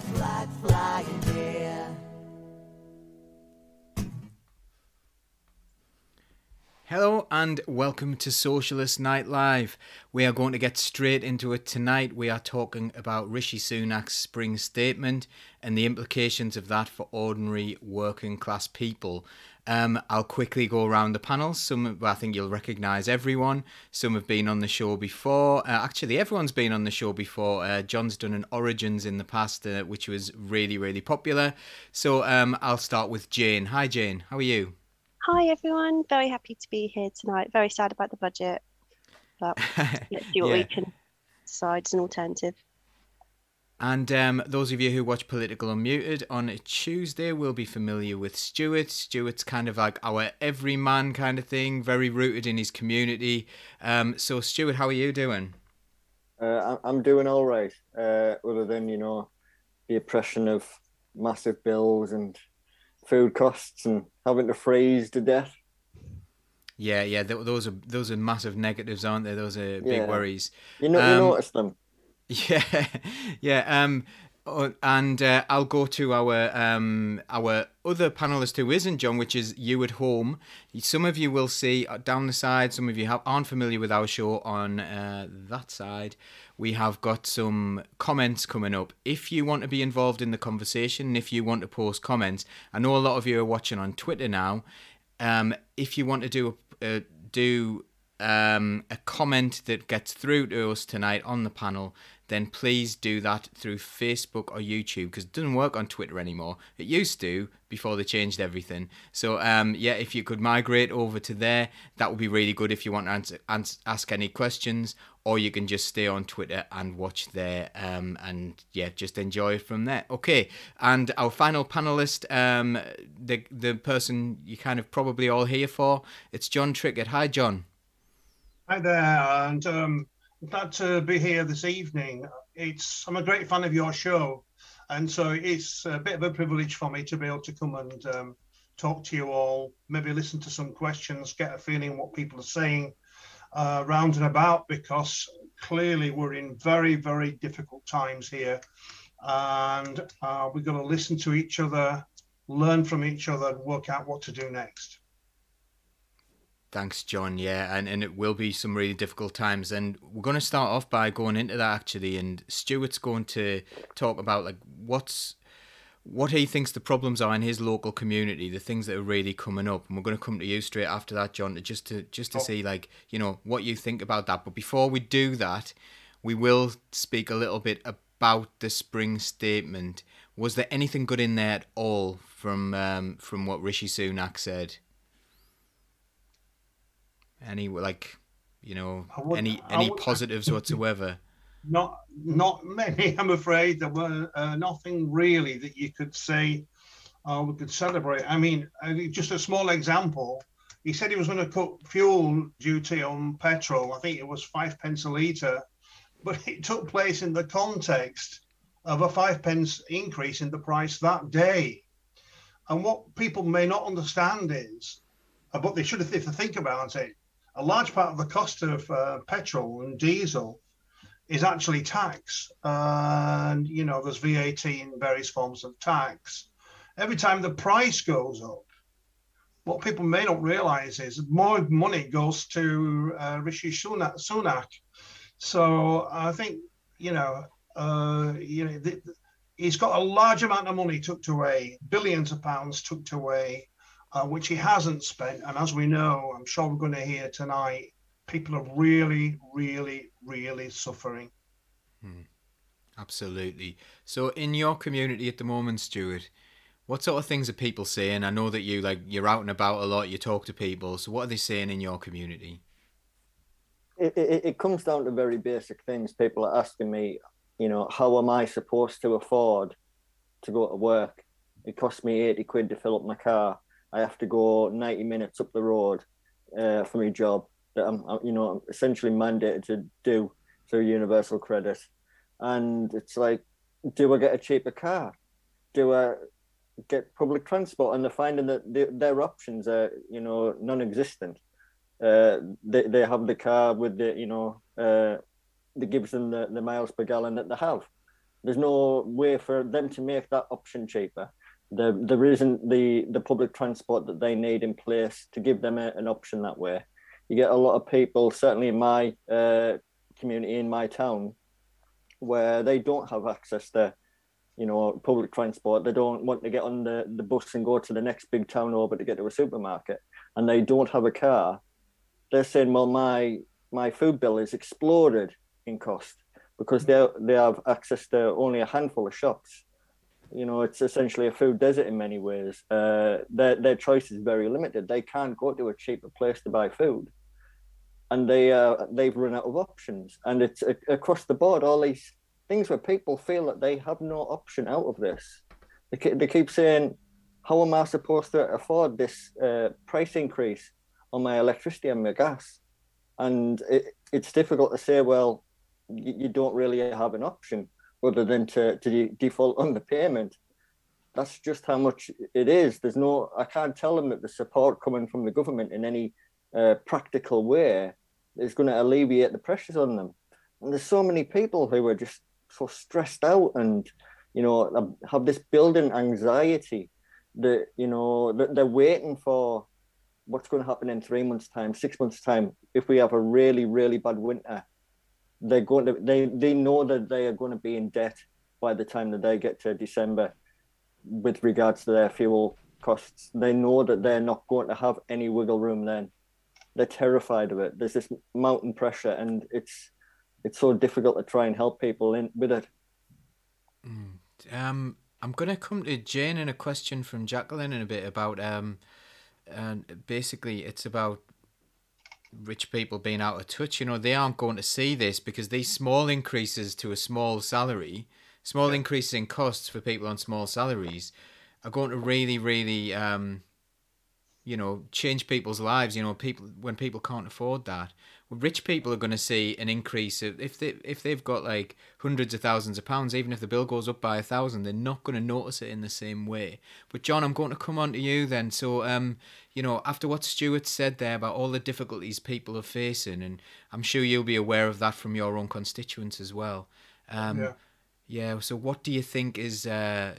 flag flying. Hello and welcome to Socialist Night Live. We are going to get straight into it tonight. We are talking about Rishi Sunak's spring statement and the implications of that for ordinary working class people. Um, I'll quickly go around the panel. Some, I think you'll recognise everyone. Some have been on the show before. Uh, actually, everyone's been on the show before. Uh, John's done an Origins in the past, uh, which was really, really popular. So um, I'll start with Jane. Hi, Jane. How are you? Hi everyone, very happy to be here tonight. Very sad about the budget, but let's see what Yeah. we can decide as an alternative. And um, those of you who watch Political Unmuted on a Tuesday will be familiar with Stuart. Stuart's kind of like our everyman kind of thing, very rooted in his community. Um, so, Stuart, how are you doing? Uh, I'm doing all right, uh, other than you know the oppression of massive bills and food costs and having to freeze to death. Yeah, yeah, those are those are massive negatives, aren't they? Those are big Yeah. worries. You know, you Um, notice them. Yeah, yeah. Um, and uh, I'll go to our um our other panelist who isn't John, which is you at home. Some of you will see uh, down the side. Some of you have, aren't familiar with our show on uh, that side. We have got some comments coming up. If you want to be involved in the conversation, if you want to post comments, I know a lot of you are watching on Twitter now. Um, if you want to do a, uh, do um, a comment that gets through to us tonight on the panel, then please do that through Facebook or YouTube because it doesn't work on Twitter anymore. It used to before they changed everything. So um, yeah, if you could migrate over to there, that would be really good if you want to answer, ans- ask any questions, or you can just stay on Twitter and watch there, um, and yeah, just enjoy it from there. Okay, and our final panelist, um, the the person you kind of probably all here for, it's John Trickett. Hi, John. Hi there, and um, glad to be here this evening. It's I'm a great fan of your show, and so it's a bit of a privilege for me to be able to come and um, talk to you all, maybe listen to some questions, get a feeling what people are saying uh, round and about, because clearly we're in very very difficult times here, and uh, we've got to listen to each other, learn from each other, and work out what to do next. Thanks, John. Yeah, and, and it will be some really difficult times. And we're going to start off by going into that actually. And Stuart's going to talk about like what's what he thinks the problems are in his local community, the things that are really coming up. And we're going to come to you straight after that, John, to just to just to Oh. see like you know what you think about that. But before we do that, we will speak a little bit about the spring statement. Was there anything good in there at all from um, from what Rishi Sunak said? Any like, you know, would- any any would- positives whatsoever? Not not many, I'm afraid. There were uh, nothing really that you could say uh, we could celebrate. I mean, uh, just a small example. He said he was going to cut fuel duty on petrol. I think it was five pence a litre, but it took place in the context of a five pence increase in the price that day. And what people may not understand is, uh, but they should, if they think about it, a large part of the cost of uh, petrol and diesel is actually tax. And, you know, there's VAT in various forms of tax. Every time the price goes up, what people may not realize is more money goes to uh, Rishi Sunak. So I think, you know, uh, you know, th- th- he's got a large amount of money tucked away, billions of pounds tucked away, uh, which he hasn't spent. And as we know, I'm sure we're going to hear tonight, people are really, really, really suffering. Absolutely. So, in your community at the moment, Stuart, what sort of things are people saying? I know that you like you're out and about a lot. You talk to people. So, what are they saying in your community? It, it, it comes down to very basic things. People are asking me, you know, how am I supposed to afford to go to work? It costs me 80 quid to fill up my car. I have to go 90 minutes up the road uh, for my job that I'm, you know, essentially mandated to do through Universal Credit. And it's like, do I get a cheaper car? Do I get public transport? And they're finding that their, their options are, you know, non-existent. Uh, they, they have the car with the, you know, uh, that gives them the, the miles per gallon that they have. There's no way for them to make that option cheaper. There, there isn't the, the public transport that they need in place to give them a, an option that way. You get a lot of people, certainly in my uh, community, in my town, where they don't have access to, you know, public transport. They don't want to get on the, the bus and go to the next big town over to get to a supermarket, and they don't have a car. They're saying, well, my my food bill is exploded in cost because they they have access to only a handful of shops. You know, it's essentially a food desert in many ways. Uh, their their choice is very limited. They can't go to a cheaper place to buy food, and they uh, they've run out of options. And it's across the board all these things where people feel that they have no option out of this. They, they keep saying, "How am I supposed to afford this uh, price increase on my electricity and my gas?" And it, it's difficult to say, well, you, you don't really have an option other than to, to default on the payment. That's just how much it is. There's no, I can't tell them that the support coming from the government in any uh, practical way is going to alleviate the pressures on them. And there's so many people who are just so stressed out and, you know, have this building anxiety that, you know, that they're waiting for what's going to happen in three months' time, six months' time, if we have a really, really bad winter they're going to they they know that they are going to be in debt by the time that they get to December with regards to their fuel costs. They know that they're not going to have any wiggle room then. They're terrified of it. There's this mountain pressure and it's it's so difficult to try and help people in with it. Mm. Um I'm gonna come to Jane and a question from Jacqueline in a bit about um and basically it's about rich people being out of touch, you know, they aren't going to see this because these small increases to a small salary, small yeah. increases in costs for people on small salaries, are going to really, really, um, you know, change people's lives. You know, people when people can't afford that, rich people are going to see an increase of, if they if they've got like hundreds of thousands of pounds even if the bill goes up by a thousand they're not going to notice it in the same way. But john i'm going to come on to you then. So um you know after what stuart said there about all the difficulties people are facing and i'm sure you'll be aware of that from your own constituents as well um yeah, yeah so what do you think is uh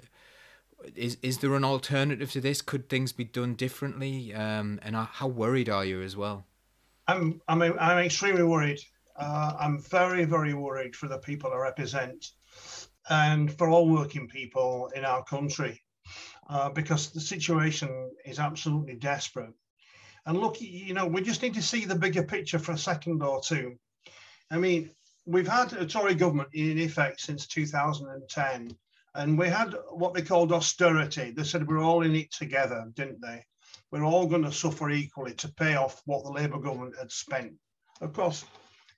is is there an alternative to this? Could things be done differently? Um and how worried are you as well I'm I'm I'm extremely worried. Uh, I'm very very worried for the people I represent, and for all working people in our country, uh, because the situation is absolutely desperate. And look, you know, we just need to see the bigger picture for a second or two. I mean, we've had a Tory government in effect since 2010, and we had what they called austerity. They said we're all in it together, didn't they? We're all going to suffer equally to pay off what the Labour government had spent. Of course,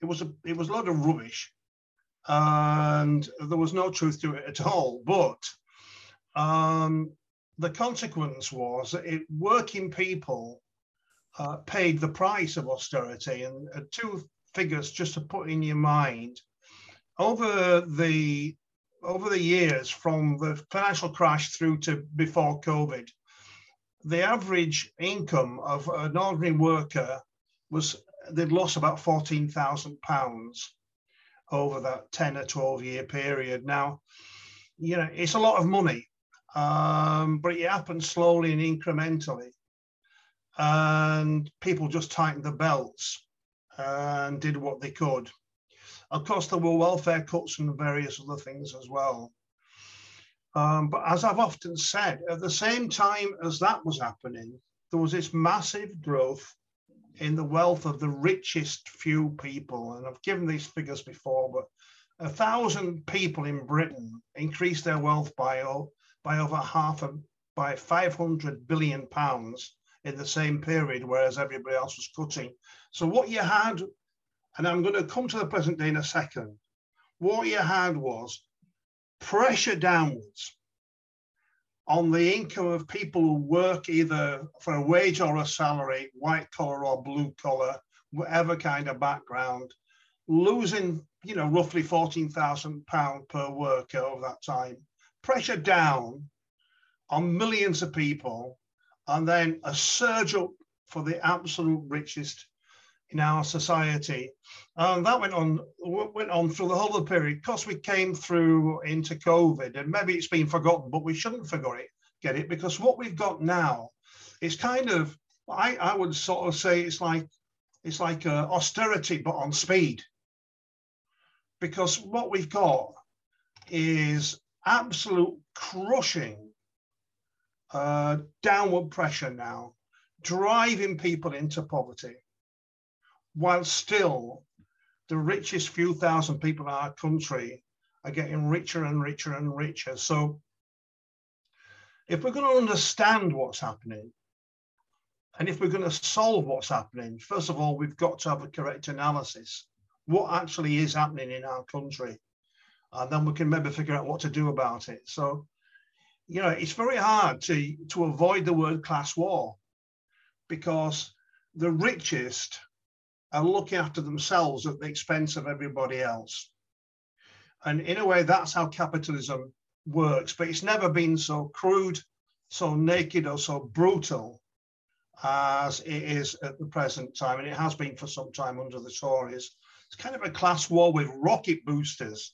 it was a it was a lot of rubbish, and there was no truth to it at all. But um, the consequence was that it, working people uh, paid the price of austerity. And uh, two figures just to put in your mind: over the over the years from the financial crash through to before COVID, the average income of an ordinary worker was they'd lost about fourteen thousand pounds over that ten or twelve year period. Now, you know, it's a lot of money, um, but it happened slowly and incrementally, and people just tightened the belts and did what they could. Of course, there were welfare cuts and various other things as well. Um, but as I've often said, at the same time as that was happening, there was this massive growth in the wealth of the richest few people. And I've given these figures before, but a thousand people in Britain increased their wealth by, by over half by 500 billion pounds in the same period, whereas everybody else was cutting. So what you had, and I'm going to come to the present day in a second, what you had was pressure downwards on the income of people who work either for a wage or a salary, white collar or blue collar, whatever kind of background, losing, you know, roughly £14,000 per worker over that time. Pressure down on millions of people, and then a surge up for the absolute richest in our society. And that went on went on through the whole of the period. Because we came through into COVID, and maybe it's been forgotten, but we shouldn't forget it, get it, because what we've got now is kind of I, I would sort of say it's like it's like uh, austerity but on speed. Because what we've got is absolute crushing uh, downward pressure now, driving people into poverty while still the richest few thousand people in our country are getting richer and richer and richer. So if we're going to understand what's happening, and if we're going to solve what's happening, first of all, we've got to have a correct analysis. What actually is happening in our country? And then we can maybe figure out what to do about it. So, you know, it's very hard to, to avoid the word class war because the richest are looking after themselves at the expense of everybody else. And in a way, that's how capitalism works. But it's never been so crude, so naked, or so brutal as it is at the present time. And it has been for some time under the Tories. It's kind of a class war with rocket boosters.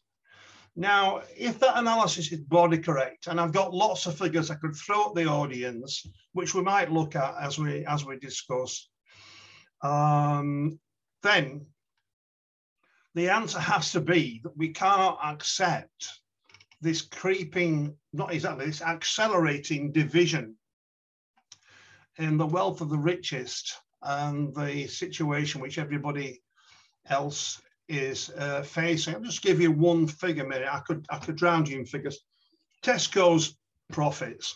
Now, if that analysis is broadly correct, and I've got lots of figures I could throw at the audience, which we might look at as we as we discuss, um, then the answer has to be that we cannot accept this creeping, not exactly, this accelerating division in the wealth of the richest and the situation which everybody else is uh, facing. I'll just give you one figure minute. I could I could drown you in figures. Tesco's profits.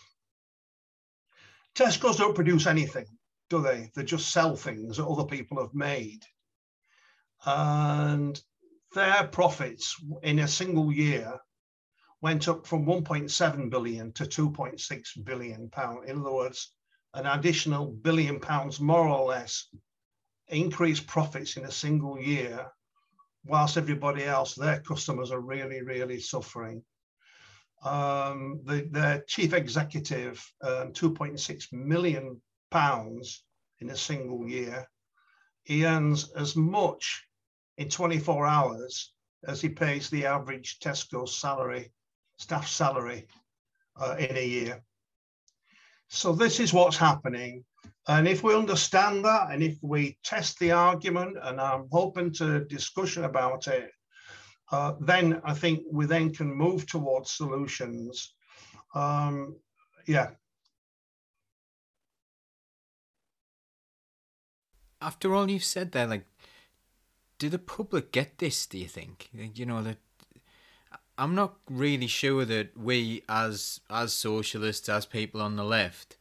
Tesco's don't produce anything, do they? They just sell things that other people have made and their profits in a single year went up from 1.7 billion to 2.6 billion pound. In other words, an additional billion pounds, more or less, increased profits in a single year, whilst everybody else, their customers are really, really suffering. Um, the, their chief executive, um, 2.6 million pounds in a single year. He earns as much in 24 hours as he pays the average Tesco salary, staff salary uh, in a year. So this is what's happening. And if we understand that, and if we test the argument, and I'm open to discussion about it, uh, then I think we then can move towards solutions. Um, yeah. After all you've said there, like do the public get this? Do you think? You know that I'm not really sure that we, as as socialists, as people on the left,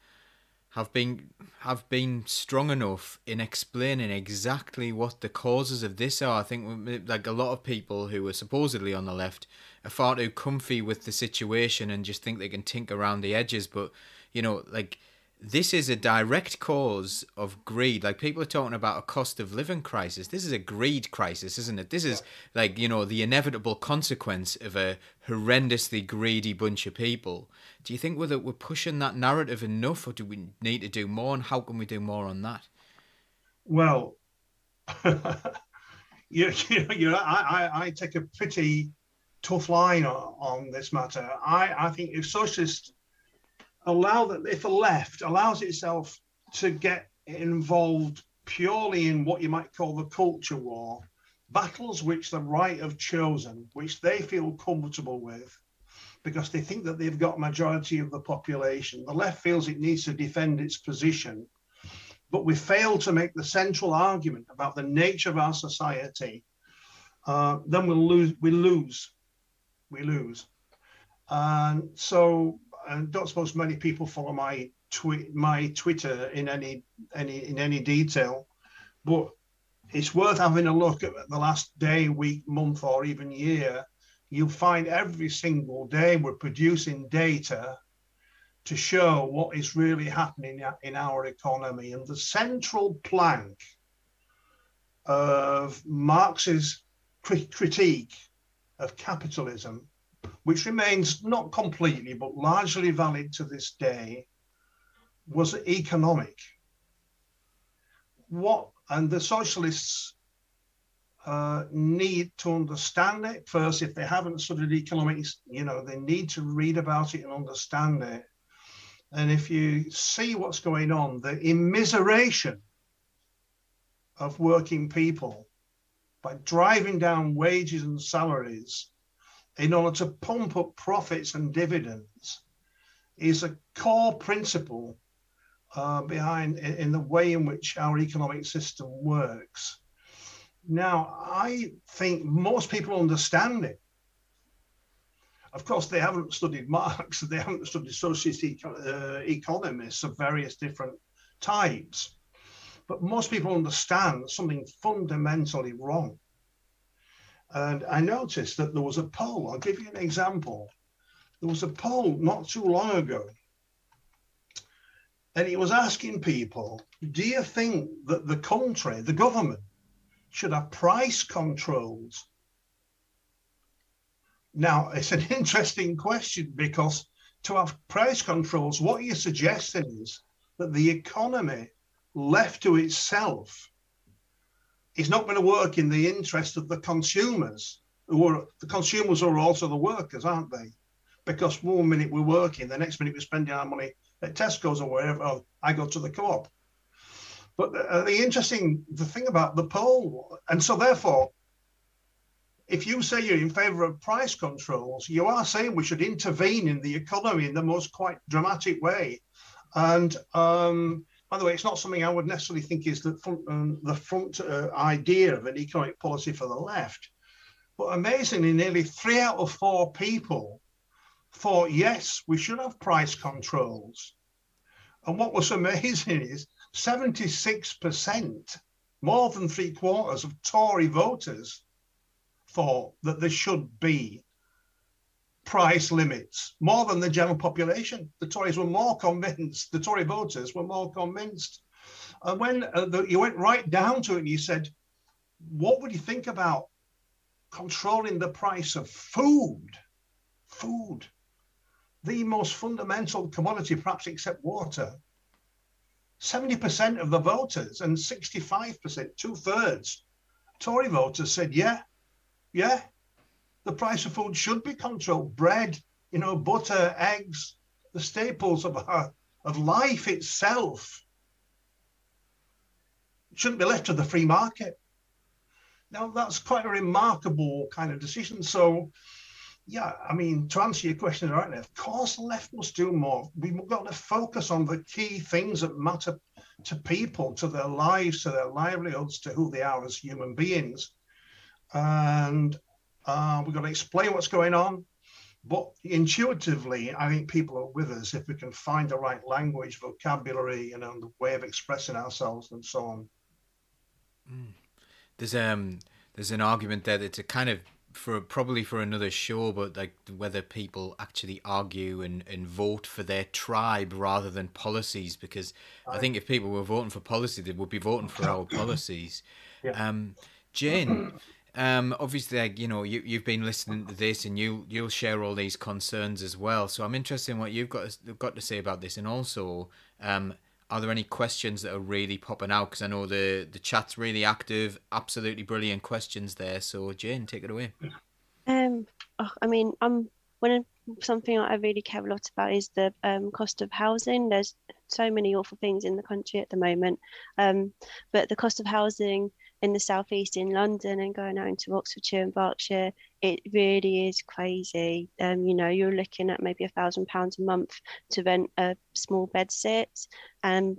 have been have been strong enough in explaining exactly what the causes of this are. I think like a lot of people who are supposedly on the left are far too comfy with the situation and just think they can tinker around the edges. But you know, like this is a direct cause of greed. Like people are talking about a cost of living crisis. This is a greed crisis, isn't it? This is like, you know, the inevitable consequence of a horrendously greedy bunch of people. Do you think we're, we're pushing that narrative enough or do we need to do more? And how can we do more on that? Well, you, you, you know, I, I, I take a pretty tough line on, on this matter. I, I think if socialists allow that if the left allows itself to get involved purely in what you might call the culture war, battles which the right have chosen, which they feel comfortable with, because they think that they've got majority of the population. The left feels it needs to defend its position, but we fail to make the central argument about the nature of our society. Uh, then we'll lose. We lose. We lose. And so and don't suppose many people follow my tweet my Twitter in any any in any detail, but it's worth having a look at the last day, week, month, or even year. You'll find every single day we're producing data to show what is really happening in our economy. And the central plank of Marx's critique of capitalism which remains not completely but largely valid to this day, was economic. What and the socialists uh, need to understand it first. If they haven't studied economics, you know, they need to read about it and understand it. And if you see what's going on, the immiseration of working people by driving down wages and salaries in order to pump up profits and dividends is a core principle uh, behind in, the way in which our economic system works. Now, I think most people understand it. Of course, they haven't studied Marx, they haven't studied socialist eco- uh, economists of various different types. But most people understand something fundamentally wrong. And I noticed that there was a poll. I'll give you an example. There was a poll not too long ago, and it was asking people do you think that the country, the government, should have price controls. Now, it's an interesting question because to have price controls, what you're suggesting is that the economy left to itself is not going to work in the interest of the consumers, who are the consumers are also the workers, aren't they? Because one minute we're working, the next minute we're spending our money at Tesco's or wherever. Or I go to the co-op. But the, uh, the interesting the thing about the poll, and so therefore, if you say you're in favour of price controls, you are saying we should intervene in the economy in the most quite dramatic way. And um, by the way, it's not something I would necessarily think is the front, um, the front uh, idea of an economic policy for the left. But amazingly, nearly three out of four people thought, yes, we should have price controls. And what was amazing is 76%, more than three quarters of Tory voters thought that there should be price limits, more than the general population. The Tories were more convinced, the Tory voters were more convinced. And when uh, the, you went right down to it and you said, what would you think about controlling the price of food? Food, the most fundamental commodity, perhaps except water. 70% of the voters and 65%, two thirds, Tory voters said, yeah, yeah, the price of food should be controlled. Bread, you know, butter, eggs, the staples of, our, of life itself shouldn't be left to the free market. Now, that's quite a remarkable kind of decision. So, yeah, I mean, to answer your question now, of course, the left must do more. We've got to focus on the key things that matter to people, to their lives, to their livelihoods, to who they are as human beings. And uh, we've got to explain what's going on. But intuitively, I think people are with us if we can find the right language, vocabulary, you know, the way of expressing ourselves and so on. Mm. There's um there's an argument there that's a kind of for probably for another show, but like whether people actually argue and, and vote for their tribe rather than policies, because I think if people were voting for policy, they would be voting for our policies. Yeah. Um, Jane, um, obviously, you know, you you've been listening to this, and you you'll share all these concerns as well. So I'm interested in what you've got to, got to say about this, and also, um, are there any questions that are really popping out? Because I know the the chat's really active. Absolutely brilliant questions there. So Jane, take it away. Um, oh, I mean, I'm when something I really care a lot about is the um, cost of housing. There's so many awful things in the country at the moment, um, but the cost of housing in the southeast in London and going out into Oxfordshire and Berkshire, it really is crazy. Um, you know, you're looking at maybe a thousand pounds a month to rent a small bed sit, and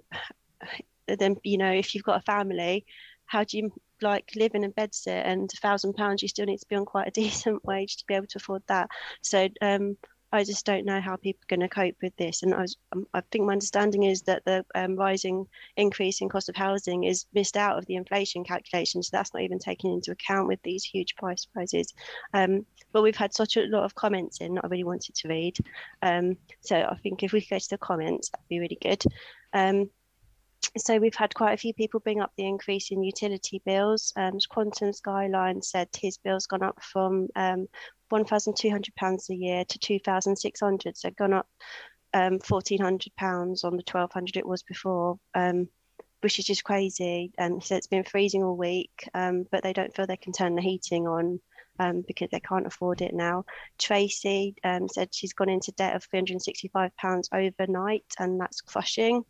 then you know if you've got a family, how do you like live in a bed sit and a thousand pounds you still need to be on quite a decent wage to be able to afford that. So um I just don't know how people are going to cope with this. And I, was, um, I think my understanding is that the um, rising increase in cost of housing is missed out of the inflation calculation. So that's not even taken into account with these huge price rises. Um, but we've had such a lot of comments in that I really wanted to read. Um, so I think if we could go to the comments, that'd be really good. Um, so we've had quite a few people bring up the increase in utility bills. Um, Quantum Skyline said his bill's gone up from £1,200 a year to 2,600, so gone up um, £1,400 on the 1,200 it was before. Um, which is just crazy. Um, so it's been freezing all week, um, but they don't feel they can turn the heating on um, because they can't afford it now. Tracy um, said she's gone into debt of £365 overnight, and that's crushing.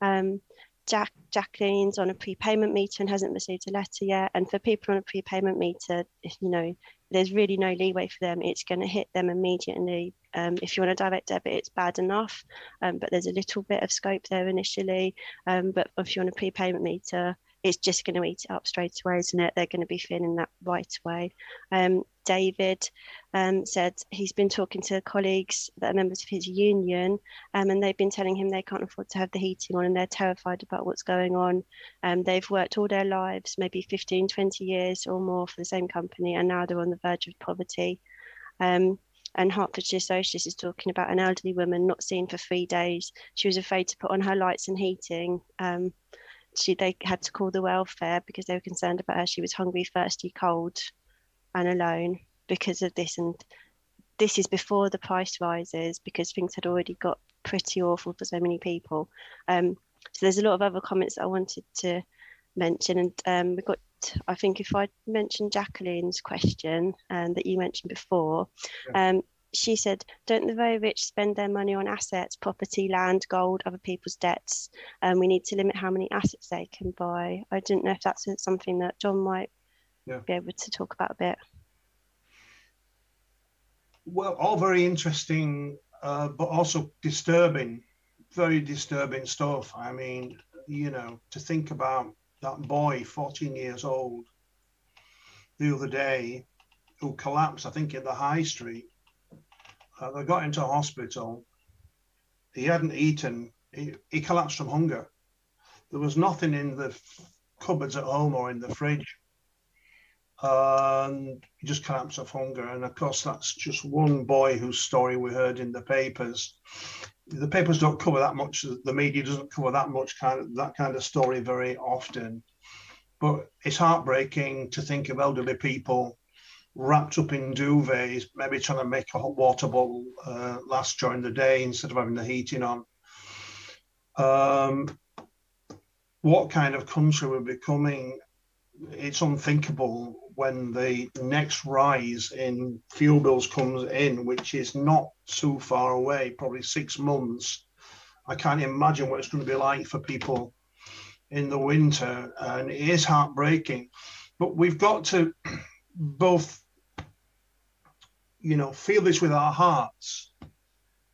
Um, Jack Jacqueline's on a prepayment meter and hasn't received a letter yet. And for people on a prepayment meter, you know, there's really no leeway for them. It's going to hit them immediately. Um, if you're on a direct debit, it's bad enough, um, but there's a little bit of scope there initially. Um, but if you're on a prepayment meter, it's just going to eat it up straight away, isn't it? They're going to be feeling that right away. Um, David um, said he's been talking to colleagues that are members of his union, um, and they've been telling him they can't afford to have the heating on and they're terrified about what's going on. Um, they've worked all their lives, maybe 15, 20 years or more for the same company, and now they're on the verge of poverty. Um, and Hertfordshire Socialist is talking about an elderly woman not seen for three days. She was afraid to put on her lights and heating. Um, she they had to call the welfare because they were concerned about her. She was hungry, thirsty, cold, and alone because of this. And this is before the price rises because things had already got pretty awful for so many people. Um, so there's a lot of other comments that I wanted to mention, and um, we got. I think if I mentioned Jacqueline's question um, that you mentioned before, yeah. She said, Don't the very rich spend their money on assets, property, land, gold, other people's debts? And um, we need to limit how many assets they can buy. I didn't know if that's something that John might yeah. be able to talk about a bit. Well, all very interesting, uh, but also disturbing, very disturbing stuff. I mean, you know, to think about that boy, 14 years old, the other day, who collapsed, I think, in the high street uh, they got into hospital. He hadn't eaten. He, he collapsed from hunger. There was nothing in the cupboards at home or in the fridge. And he just collapsed of hunger. And of course, that's just one boy whose story we heard in the papers. The papers don't cover that much. The media doesn't cover that much kind of that kind of story very often. But it's heartbreaking to think of elderly people wrapped up in duvets, maybe trying to make a hot water bottle uh, last during the day instead of having the heating on. Um, what kind of country we're becoming, it's unthinkable when the next rise in fuel bills comes in, which is not too far away, probably six months. I can't imagine what it's going to be like for people in the winter, and it is heartbreaking. But we've got to both you know, feel this with our hearts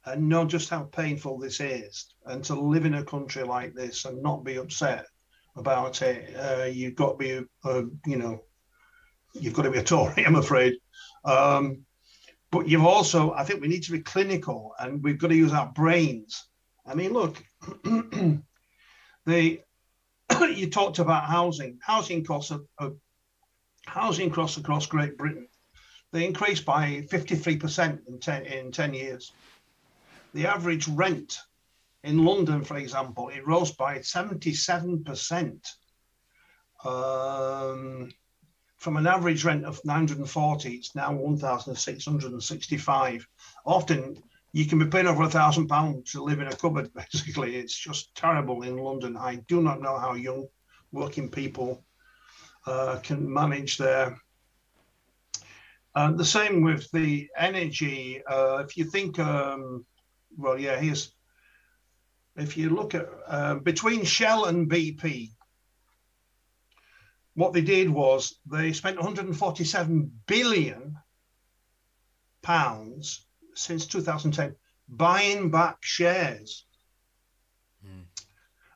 and know just how painful this is. And to live in a country like this and not be upset about it, uh, you've got to be, uh, you know, you've got to be a Tory, I'm afraid. Um, but you've also, I think we need to be clinical and we've got to use our brains. I mean, look, the you talked about housing. Housing costs of housing costs across Great Britain they increased by 53% in 10, in 10 years. The average rent in London, for example, it rose by 77%. Um, from an average rent of 940, it's now 1,665. Often you can be paying over a thousand pounds to live in a cupboard, basically. It's just terrible in London. I do not know how young working people uh, can manage their uh, the same with the energy. Uh, if you think, um, well, yeah, here's, if you look at uh, between Shell and BP, what they did was they spent 147 billion pounds since 2010 buying back shares. Mm.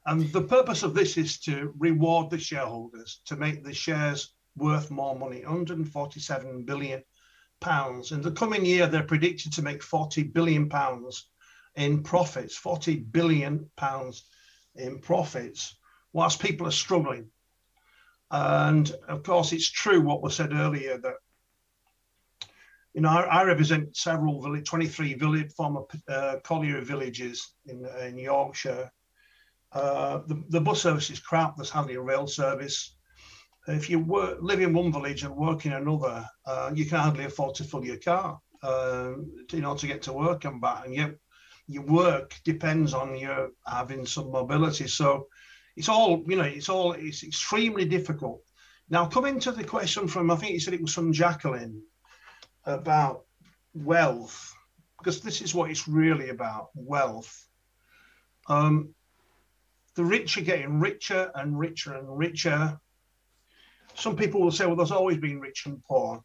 And the purpose of this is to reward the shareholders, to make the shares worth more money 147 billion pounds. In the coming year, they're predicted to make 40 billion pounds in profits, 40 billion pounds in profits, whilst people are struggling. And of course, it's true what was said earlier that, you know, I, I represent several, village, 23 village, former uh, colliery villages in, in Yorkshire. Uh, the, the bus service is crap. There's hardly a rail service if you work, live in one village and work in another, uh, you can hardly afford to fill your car uh, in order to get to work and back. And yet, your work depends on you having some mobility. So, it's all you know. It's all it's extremely difficult. Now, coming to the question from I think you said it was from Jacqueline about wealth, because this is what it's really about: wealth. Um, the rich are getting richer and richer and richer. Some people will say, well, there's always been rich and poor.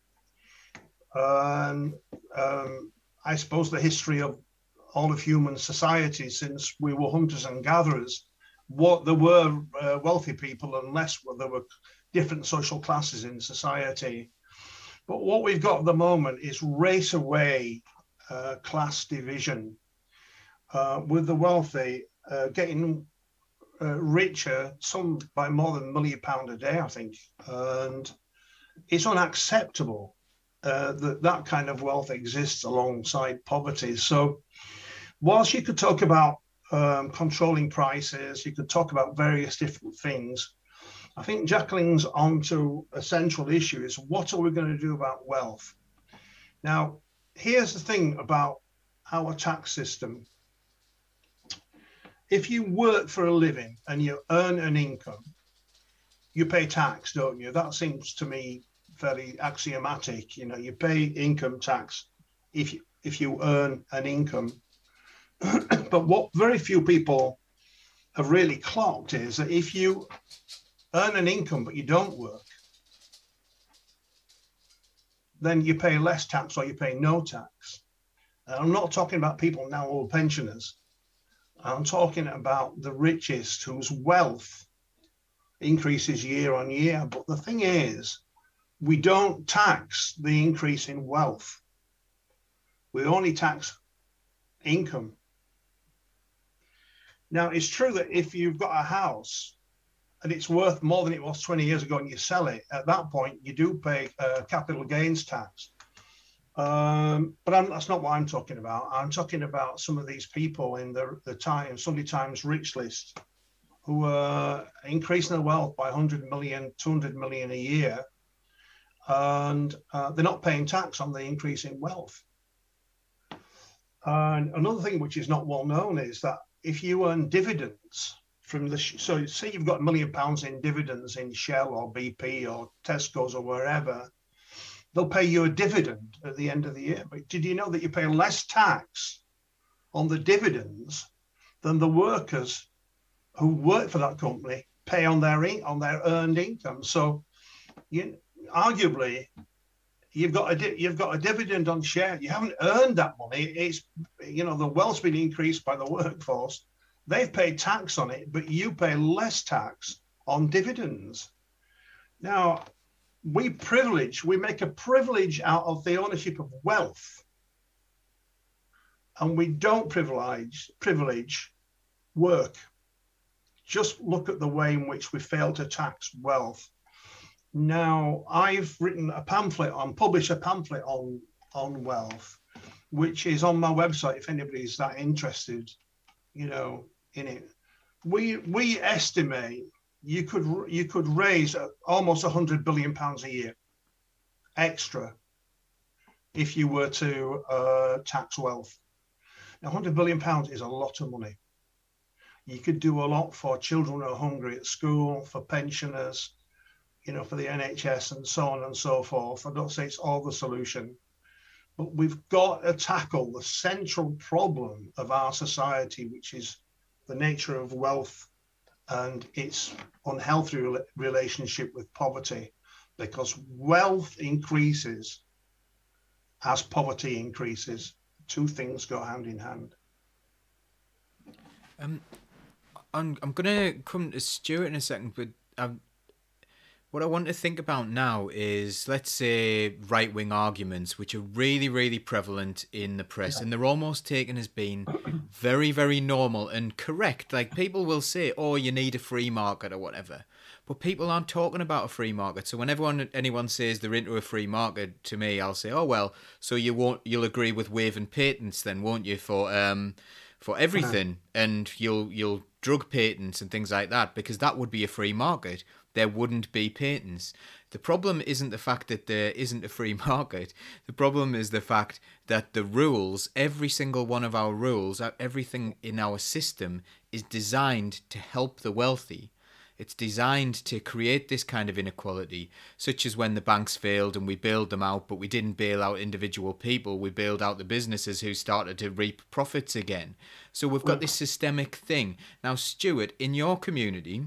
And um, I suppose the history of all of human society since we were hunters and gatherers, what there were uh, wealthy people and less there were different social classes in society. But what we've got at the moment is race away uh, class division, uh, with the wealthy uh, getting uh, richer, some by more than a million pound a day, I think. And it's unacceptable uh, that that kind of wealth exists alongside poverty. So, whilst you could talk about um, controlling prices, you could talk about various different things. I think Jacqueline's onto a central issue is what are we going to do about wealth? Now, here's the thing about our tax system if you work for a living and you earn an income, you pay tax, don't you? That seems to me fairly axiomatic. You know, you pay income tax if you, if you earn an income. but what very few people have really clocked is that if you earn an income but you don't work, then you pay less tax or you pay no tax. And I'm not talking about people now are pensioners. I'm talking about the richest whose wealth increases year on year. But the thing is, we don't tax the increase in wealth. We only tax income. Now, it's true that if you've got a house and it's worth more than it was 20 years ago and you sell it, at that point, you do pay uh, capital gains tax. Um, but I'm, that's not what I'm talking about. I'm talking about some of these people in the, the time, Sunday Times rich list who are increasing their wealth by 100 million, 200 million a year. And uh, they're not paying tax on the increase in wealth. And another thing which is not well known is that if you earn dividends from the, so say you've got a million pounds in dividends in Shell or BP or Tesco's or wherever, they'll pay you a dividend at the end of the year. But did you know that you pay less tax on the dividends than the workers who work for that company pay on their on their earned income? So, you arguably, you've got a you've got a dividend on share. You haven't earned that money. It's you know the wealth's been increased by the workforce. They've paid tax on it, but you pay less tax on dividends. Now, we privilege, we make a privilege out of the ownership of wealth. And we don't privilege privilege work. Just look at the way in which we fail to tax wealth. Now, I've written a pamphlet on, published a pamphlet on, on wealth, which is on my website if anybody's that interested, you know, in it. We we estimate you could you could raise almost 100 billion pounds a year extra if you were to uh, tax wealth. Now, 100 billion pounds is a lot of money. You could do a lot for children who are hungry at school, for pensioners, you know, for the NHS and so on and so forth. I don't say it's all the solution, but we've got to tackle the central problem of our society, which is the nature of wealth and its unhealthy relationship with poverty because wealth increases as poverty increases. Two things go hand in hand. Um, I'm I'm gonna come to Stuart in a second, but um, what I want to think about now is, let's say, right wing arguments, which are really, really prevalent in the press, and they're almost taken as being very, very normal and correct. Like people will say, "Oh, you need a free market" or whatever, but people aren't talking about a free market. So whenever anyone says they're into a free market, to me, I'll say, "Oh well, so you won't, you'll agree with waiving patents then, won't you, for um, for everything, and you'll you'll drug patents and things like that because that would be a free market." There wouldn't be patents. The problem isn't the fact that there isn't a free market. The problem is the fact that the rules, every single one of our rules, uh, everything in our system is designed to help the wealthy. It's designed to create this kind of inequality, such as when the banks failed and we bailed them out, but we didn't bail out individual people. We bailed out the businesses who started to reap profits again. So we've got this systemic thing. Now, Stuart, in your community,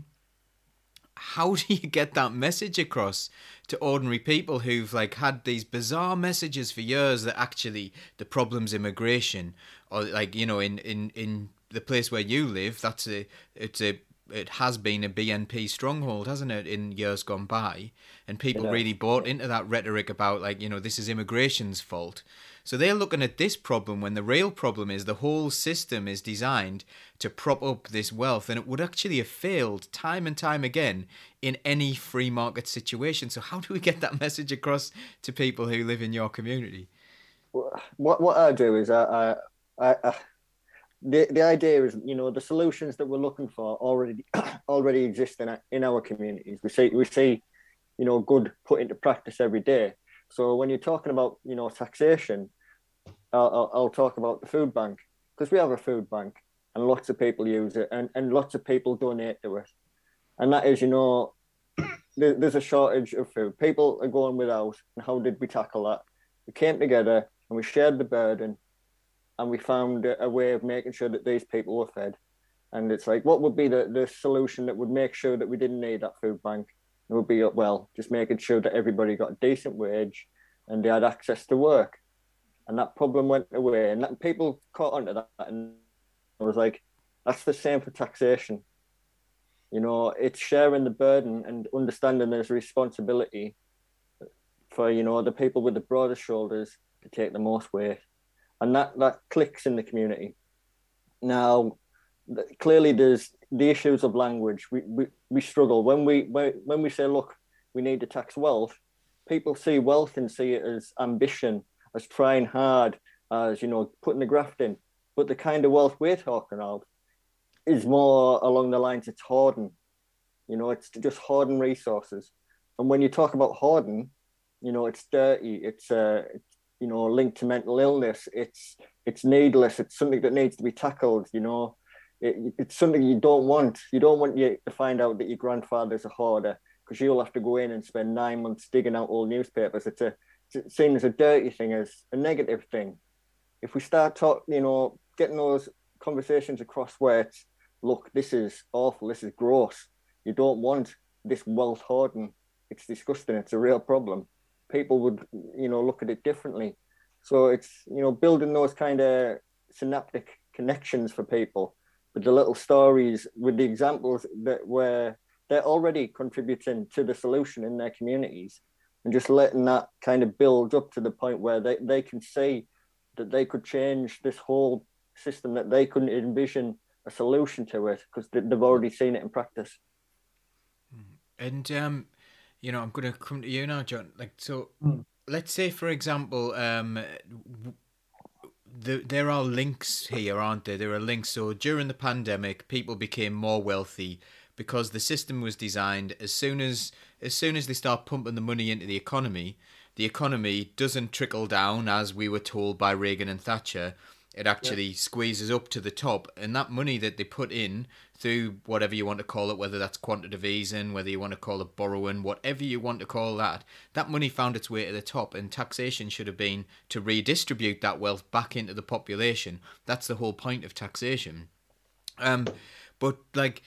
how do you get that message across to ordinary people who've like had these bizarre messages for years that actually the problem's immigration or like you know in in in the place where you live that's a it's a it has been a BNP stronghold, hasn't it, in years gone by? And people really bought into that rhetoric about like, you know, this is immigration's fault. So they're looking at this problem when the real problem is the whole system is designed to prop up this wealth and it would actually have failed time and time again in any free market situation. So how do we get that message across to people who live in your community? What what I do is I I, I, I the the idea is you know the solutions that we're looking for already already exist in our, in our communities. We see we see you know good put into practice every day. So when you're talking about you know taxation, I'll, I'll, I'll talk about the food bank because we have a food bank and lots of people use it and, and lots of people donate to it. And that is you know there, there's a shortage of food. People are going without. And how did we tackle that? We came together and we shared the burden and we found a way of making sure that these people were fed. And it's like, what would be the, the solution that would make sure that we didn't need that food bank? It would be, well, just making sure that everybody got a decent wage and they had access to work. And that problem went away. And that, people caught onto that. And I was like, that's the same for taxation. You know, it's sharing the burden and understanding there's responsibility for, you know, the people with the broader shoulders to take the most weight and that that clicks in the community. Now, clearly, there's the issues of language. We we, we struggle when we when we say, look, we need to tax wealth. People see wealth and see it as ambition, as trying hard, as you know, putting the graft in. But the kind of wealth we're talking of is more along the lines of hoarding. You know, it's just hoarding resources. And when you talk about hoarding, you know, it's dirty. It's uh, you know linked to mental illness it's it's needless it's something that needs to be tackled you know it, it's something you don't want. You don't want you to find out that your grandfather's a hoarder because you'll have to go in and spend nine months digging out old newspapers. It's a it's seen as a dirty thing as a negative thing. If we start talking you know getting those conversations across where it's look this is awful. This is gross. You don't want this wealth hoarding. It's disgusting. It's a real problem. People would you know look at it differently. So it's you know building those kind of synaptic connections for people with the little stories with the examples that where they're already contributing to the solution in their communities and just letting that kind of build up to the point where they, they can see that they could change this whole system that they couldn't envision a solution to it because they've already seen it in practice and um you know, I'm going to come to you now, John. Like, so Mm. let's say, for example, um, the, there are links here, aren't there? There are links. So during the pandemic, people became more wealthy because the system was designed as soon as as soon as they start pumping the money into the economy, the economy doesn't trickle down as we were told by Reagan and Thatcher. It actually squeezes up to the top, and that money that they put in through whatever you want to call it, whether that's quantitative easing, whether you want to call it borrowing, whatever you want to call that, that money found its way to the top, and taxation should have been to redistribute that wealth back into the population. That's the whole point of taxation. Um, but like,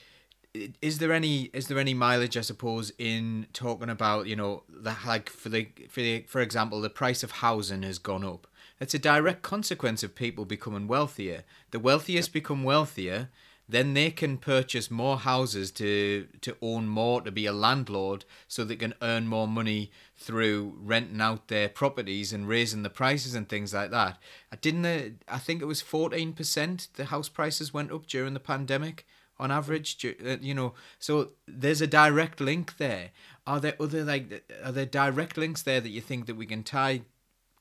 is there any is there any mileage, I suppose, in talking about you know the like for the for the, for example, the price of housing has gone up. It's a direct consequence of people becoming wealthier. The wealthiest become wealthier, then they can purchase more houses to to own more to be a landlord so they can earn more money through renting out their properties and raising the prices and things like that. I didn't the, i think it was 14% the house prices went up during the pandemic on average uh, you know? So there's a direct link there. Are there other like are there direct links there that you think that we can tie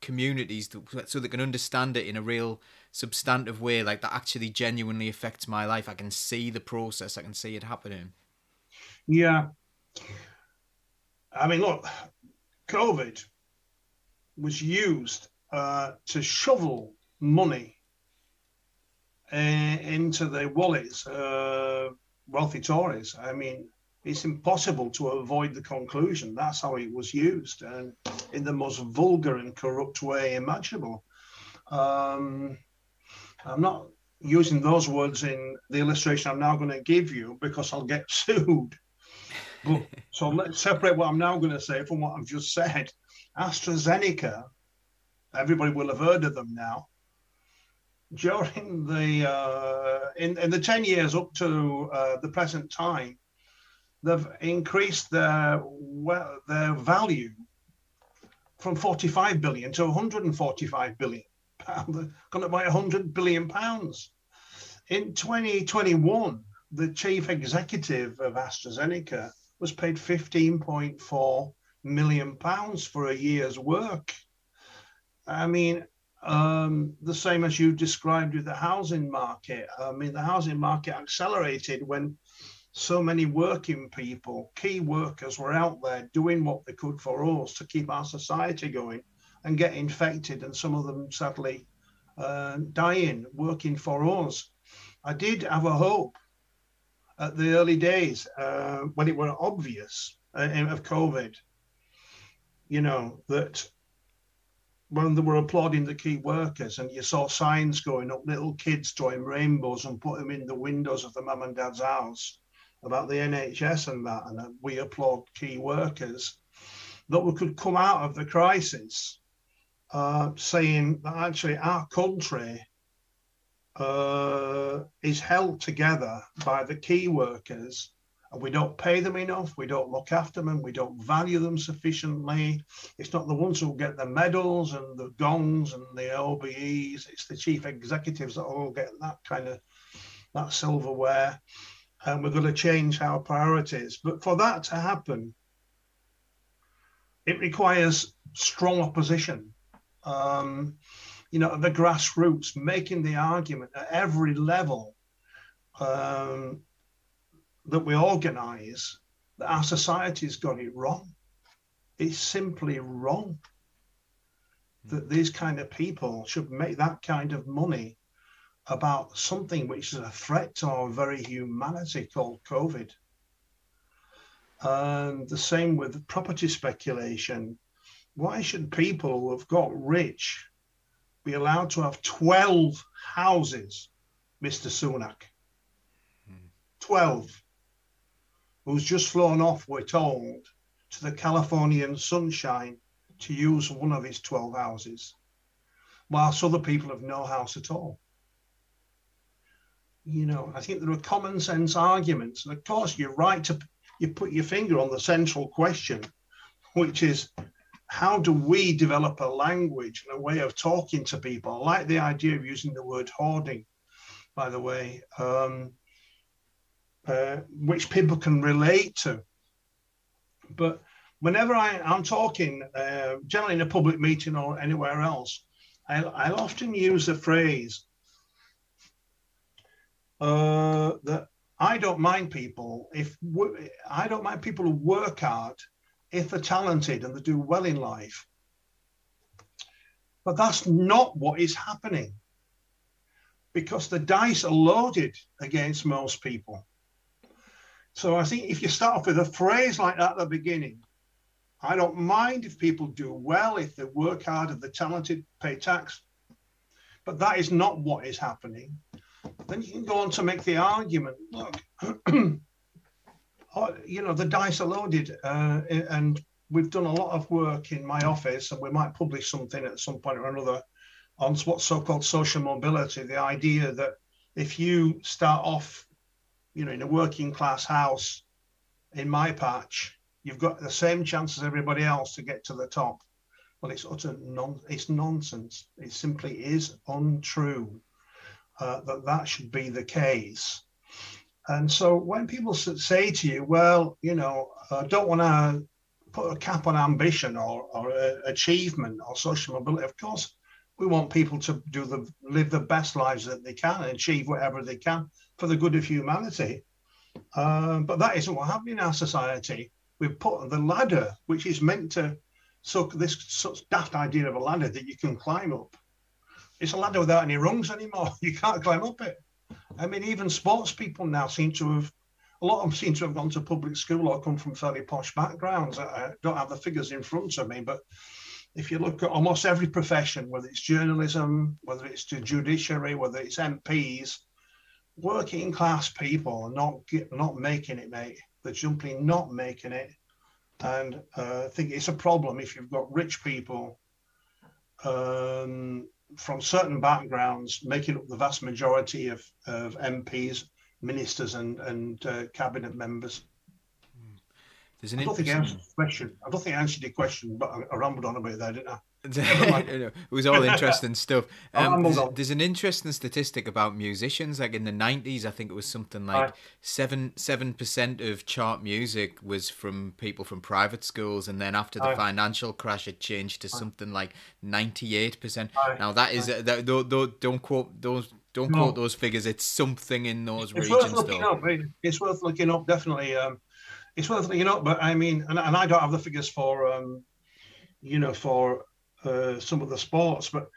communities so they can understand it in a real substantive way like that actually genuinely affects my life i can see the process i can see it happening Yeah. I mean, look, COVID was used uh, to shovel money uh, into the wallets, uh, wealthy Tories. I mean, it's impossible to avoid the conclusion. That's how it was used, and in the most vulgar and corrupt way imaginable. Um, I'm not using those words in the illustration I'm now going to give you because I'll get sued. But, so let's separate what I'm now going to say from what I've just said. AstraZeneca, everybody will have heard of them now. During the uh, in, in the 10 years up to uh, the present time, they've increased their well, their value from 45 billion to 145 billion pound, gone up by 100 billion pounds. In 2021, the chief executive of AstraZeneca was paid 15.4 million pounds for a year's work. I mean, um, the same as you described with the housing market. I mean, the housing market accelerated when so many working people, key workers, were out there doing what they could for us to keep our society going and get infected, and some of them sadly uh, dying working for us. I did have a hope at the early days uh, when it were obvious uh, of COVID, you know, that when they were applauding the key workers and you saw signs going up, little kids drawing rainbows and put them in the windows of the mum and dad's house about the NHS and that, and we applaud key workers, that we could come out of the crisis uh, saying that actually our country uh, is held together by the key workers and we don't pay them enough, we don't look after them, we don't value them sufficiently. It's not the ones who get the medals and the gongs and the OBEs, it's the chief executives that all get that kind of that silverware. And we're going to change our priorities. But for that to happen, it requires strong opposition um, you know, the grassroots, making the argument at every level um, that we organise that our society's got it wrong. It's simply wrong that these kind of people should make that kind of money about something which is a threat to our very humanity called COVID. And the same with property speculation why should people who have got rich be allowed to have 12 houses, Mr. Sunak? Hmm. 12. Who's just flown off, we're told, to the Californian sunshine to use one of his 12 houses, whilst other people have no house at all. You know, I think there are common sense arguments. And of course, you're right to you put your finger on the central question, which is how do we develop a language and a way of talking to people? I like the idea of using the word hoarding, by the way, um, uh, which people can relate to. But whenever I, am talking, uh, generally in a public meeting or anywhere else, I, I often use the phrase uh, that I don't mind people if I don't mind people who work hard if they're talented and they do well in life. But that's not what is happening because the dice are loaded against most people. So I think if you start off with a phrase like that at the beginning, I don't mind if people do well, if they work hard, if they're talented, pay tax. But that is not what is happening. Then you can go on to make the argument look, you know, the dice are loaded, uh, and we've done a lot of work in my office, and we might publish something at some point or another on what's so-called social mobility. The idea that if you start off, you know, in a working class house in my patch, you've got the same chance as everybody else to get to the top. Well, it's utter non, it's nonsense. It simply is untrue uh, that that should be the case. And so when people say to you, well, you know, I don't want to put a cap on ambition or, or uh, achievement or social mobility, of course, we want people to do the live the best lives that they can and achieve whatever they can for the good of humanity. Um, but that isn't what happened in our society. We've put the ladder, which is meant to so this such daft idea of a ladder that you can climb up. It's a ladder without any rungs anymore. You can't climb up it. I mean, even sports people now seem to have a lot of them seem to have gone to public school or come from fairly posh backgrounds. I don't have the figures in front of me, but if you look at almost every profession, whether it's journalism, whether it's the judiciary, whether it's MPs, working class people are not not making it, mate. They're simply not making it, and uh, I think it's a problem if you've got rich people um, from certain backgrounds making up the vast majority of, of MPs, ministers, and and uh, cabinet members. There's an I don't think I answered the question. I don't think I answered your question, but I, I rambled on about that, didn't I? it was all interesting stuff. Um, there's, there's, an interesting statistic about musicians. Like in the '90s, I think it was something like right. seven seven percent of chart music was from people from private schools, and then after the right. financial crash, it changed to right. something like ninety-eight percent. Now that is uh, that, don't quote those. Don't no. quote those figures. It's something in those it's regions. Worth looking up. It's worth looking up. Definitely. Um, it's worth you know. But I mean, and, and I don't have the figures for, um, you know, for uh, some of the sports. But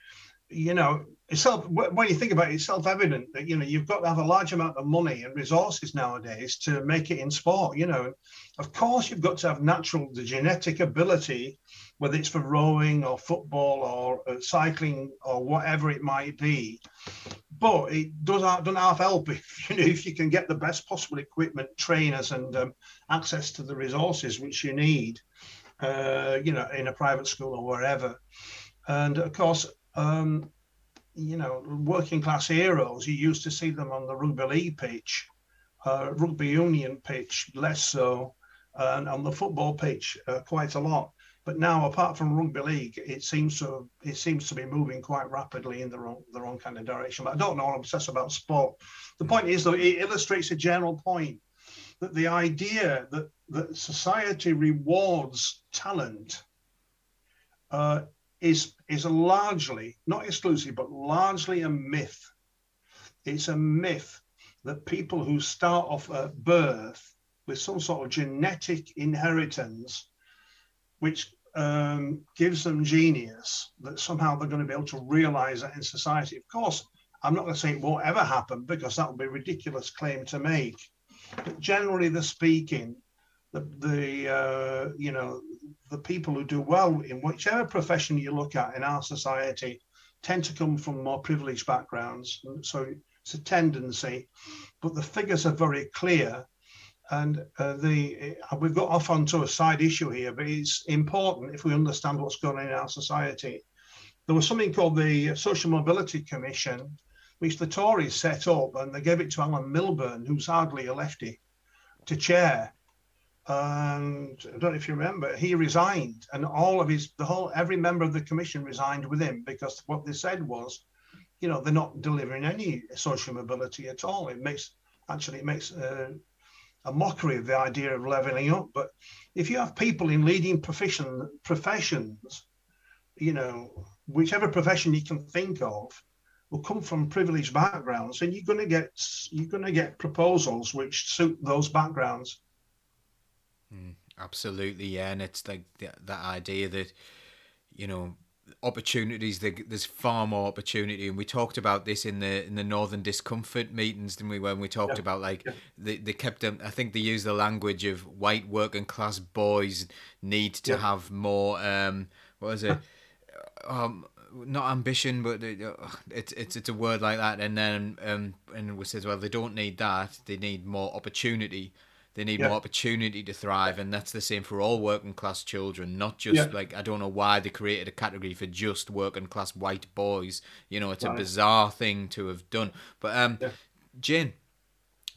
you know, it's self, when you think about it, it's self-evident that you know you've got to have a large amount of money and resources nowadays to make it in sport. You know, of course you've got to have natural, the genetic ability, whether it's for rowing or football or uh, cycling or whatever it might be. But it does doesn't half help if you know if you can get the best possible equipment, trainers, and um, access to the resources which you need uh, you know, in a private school or wherever. And of course, um, you know, working class heroes, you used to see them on the rugby league pitch, uh, rugby union pitch, less so, and on the football pitch, uh, quite a lot. But now, apart from rugby league, it seems to it seems to be moving quite rapidly in the wrong the wrong kind of direction. But I don't know. I'm obsessed about sport. The point is, though, it illustrates a general point that the idea that, that society rewards talent uh, is, is largely, not exclusively, but largely a myth. It's a myth that people who start off at birth with some sort of genetic inheritance, which um, gives them genius, that somehow they're going to be able to realize that in society. Of course, I'm not going to say it won't ever happen because that would be a ridiculous claim to make. But generally, the speaking, the the uh, you know the people who do well in whichever profession you look at in our society tend to come from more privileged backgrounds. So it's a tendency, but the figures are very clear. And uh, the uh, we've got off onto a side issue here, but it's important if we understand what's going on in our society. There was something called the Social Mobility Commission, which the Tories set up, and they gave it to Alan Milburn, who's hardly a lefty, to chair. And I don't know if you remember, he resigned, and all of his, the whole, every member of the commission resigned with him because what they said was, you know, they're not delivering any social mobility at all. It makes, actually, it makes uh, a mockery of the idea of leveling up. But if you have people in leading profession professions, you know, whichever profession you can think of, will come from privileged backgrounds, and you're going to get you're going to get proposals which suit those backgrounds. Mm, absolutely, yeah, and it's like that, that idea that you know opportunities there's far more opportunity and we talked about this in the in the northern discomfort meetings didn't we when we talked yeah. about like yeah. they, they kept them i think they used the language of white working class boys need to yeah. have more um was it um not ambition, but it's it's it's a word like that. And then um, and we says, well, they don't need that. They need more opportunity. They need yeah. more opportunity to thrive, and that's the same for all working class children. Not just yeah. like I don't know why they created a category for just working class white boys. You know, it's right. a bizarre thing to have done. But um, yeah. Jane,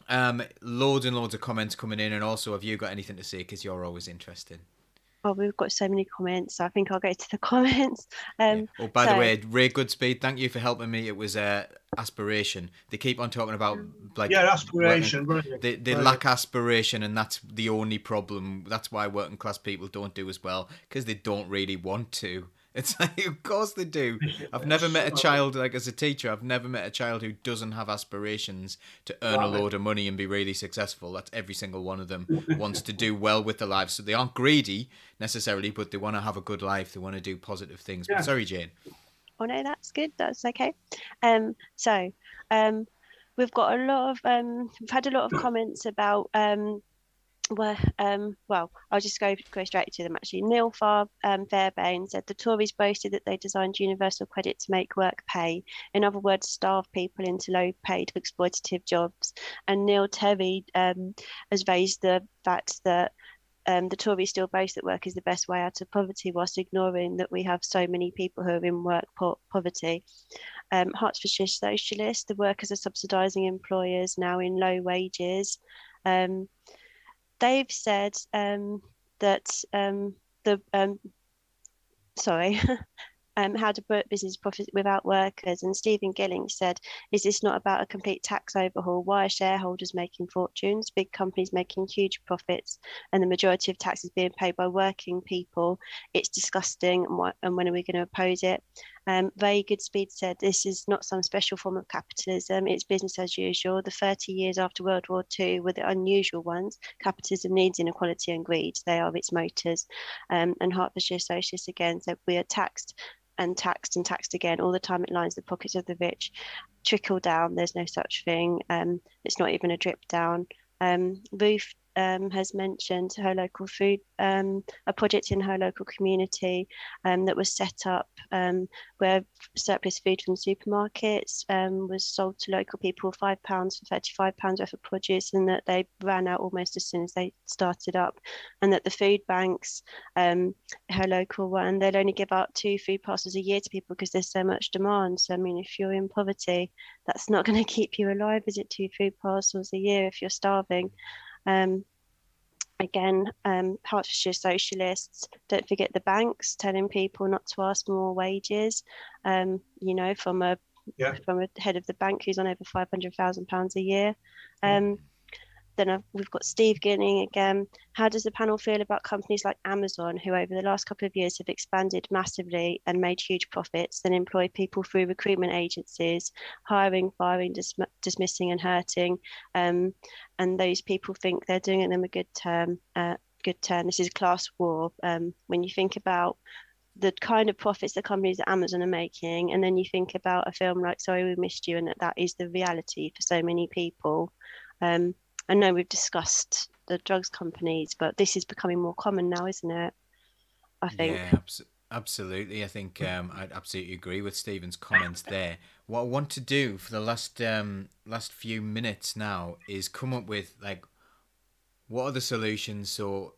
um, loads and loads of comments coming in, and also, have you got anything to say? Because you're always interested. Oh, we've got so many comments, so I think I'll go to the comments. Um, yeah. Oh, by so, the way, Ray Goodspeed, thank you for helping me. It was uh, aspiration. They keep on talking about like yeah, aspiration. They they lack aspiration, and that's the only problem. That's why working class people don't do as well because they don't really want to. It's like, of course they do. I've never met a child, like as a teacher, I've never met a child who doesn't have aspirations to earn a load of money and be really successful. That's every single one of them wants to do well with their lives. So they aren't greedy necessarily, but they want to have a good life. They want to do positive things. Yeah. But sorry, Jane. Oh no, that's good. That's okay. Um, so, um, we've got a lot of um, we've had a lot of comments about um, where um, well I'll just go go straight to them actually. Neil Far um, Fairbairn said the Tories boasted that they designed universal credit to make work pay. In other words, starve people into low paid exploitative jobs. And Neil Terry um, has raised the fact that um, the Tories still boast that work is the best way out of poverty, whilst ignoring that we have so many people who are in work po- poverty. Um, Hertfordshire Socialist, the workers are subsidising employers now in low wages. Um, they've said um, that um, the um, sorry. Um, how to put business profit without workers. And Stephen Gilling said, Is this not about a complete tax overhaul? Why are shareholders making fortunes, big companies making huge profits, and the majority of taxes being paid by working people? It's disgusting. And, and when are we going to oppose it? Um, Ray Goodspeed said this is not some special form of capitalism, it's business as usual. The 30 years after World War II were the unusual ones. Capitalism needs inequality and greed, they are its motors. Um, and Hertfordshire Socialists again said we are taxed and taxed and taxed again all the time. It lines the pockets of the rich. Trickle down, there's no such thing. Um, it's not even a drip down. Um, Ruth um, has mentioned her local food, um, a project in her local community um, that was set up um, where surplus food from supermarkets um, was sold to local people five pounds for 35 pounds worth of produce and that they ran out almost as soon as they started up and that the food banks um, her local one they'll only give out two food parcels a year to people because there's so much demand. So i mean if you're in poverty that's not going to keep you alive is it? Two food parcels a year if you're starving um, again, um, Hertfordshire Socialists, don't forget the banks telling people not to ask for more wages. Um, you know, from a Yeah. from a head of the bank who's on over five hundred thousand pounds a year. Um, then I've, we've got Steve Ginning again. How does the panel feel about companies like Amazon, who over the last couple of years have expanded massively and made huge profits, then employ people through recruitment agencies, hiring, firing, dism- dismissing, and hurting, um, and those people think they're doing them a good term. Uh, good turn. This is class war. Um, when you think about the kind of profits the companies at Amazon are making, and then you think about a film like Sorry We Missed You, and that that is the reality for so many people. Um, I know we've discussed the drugs companies, but this is becoming more common now, isn't it? I think. Yeah, abs- absolutely. I think um, I'd absolutely agree with Stephen's comments there. What I want to do for the last um, last few minutes now is come up with like what are the solutions. So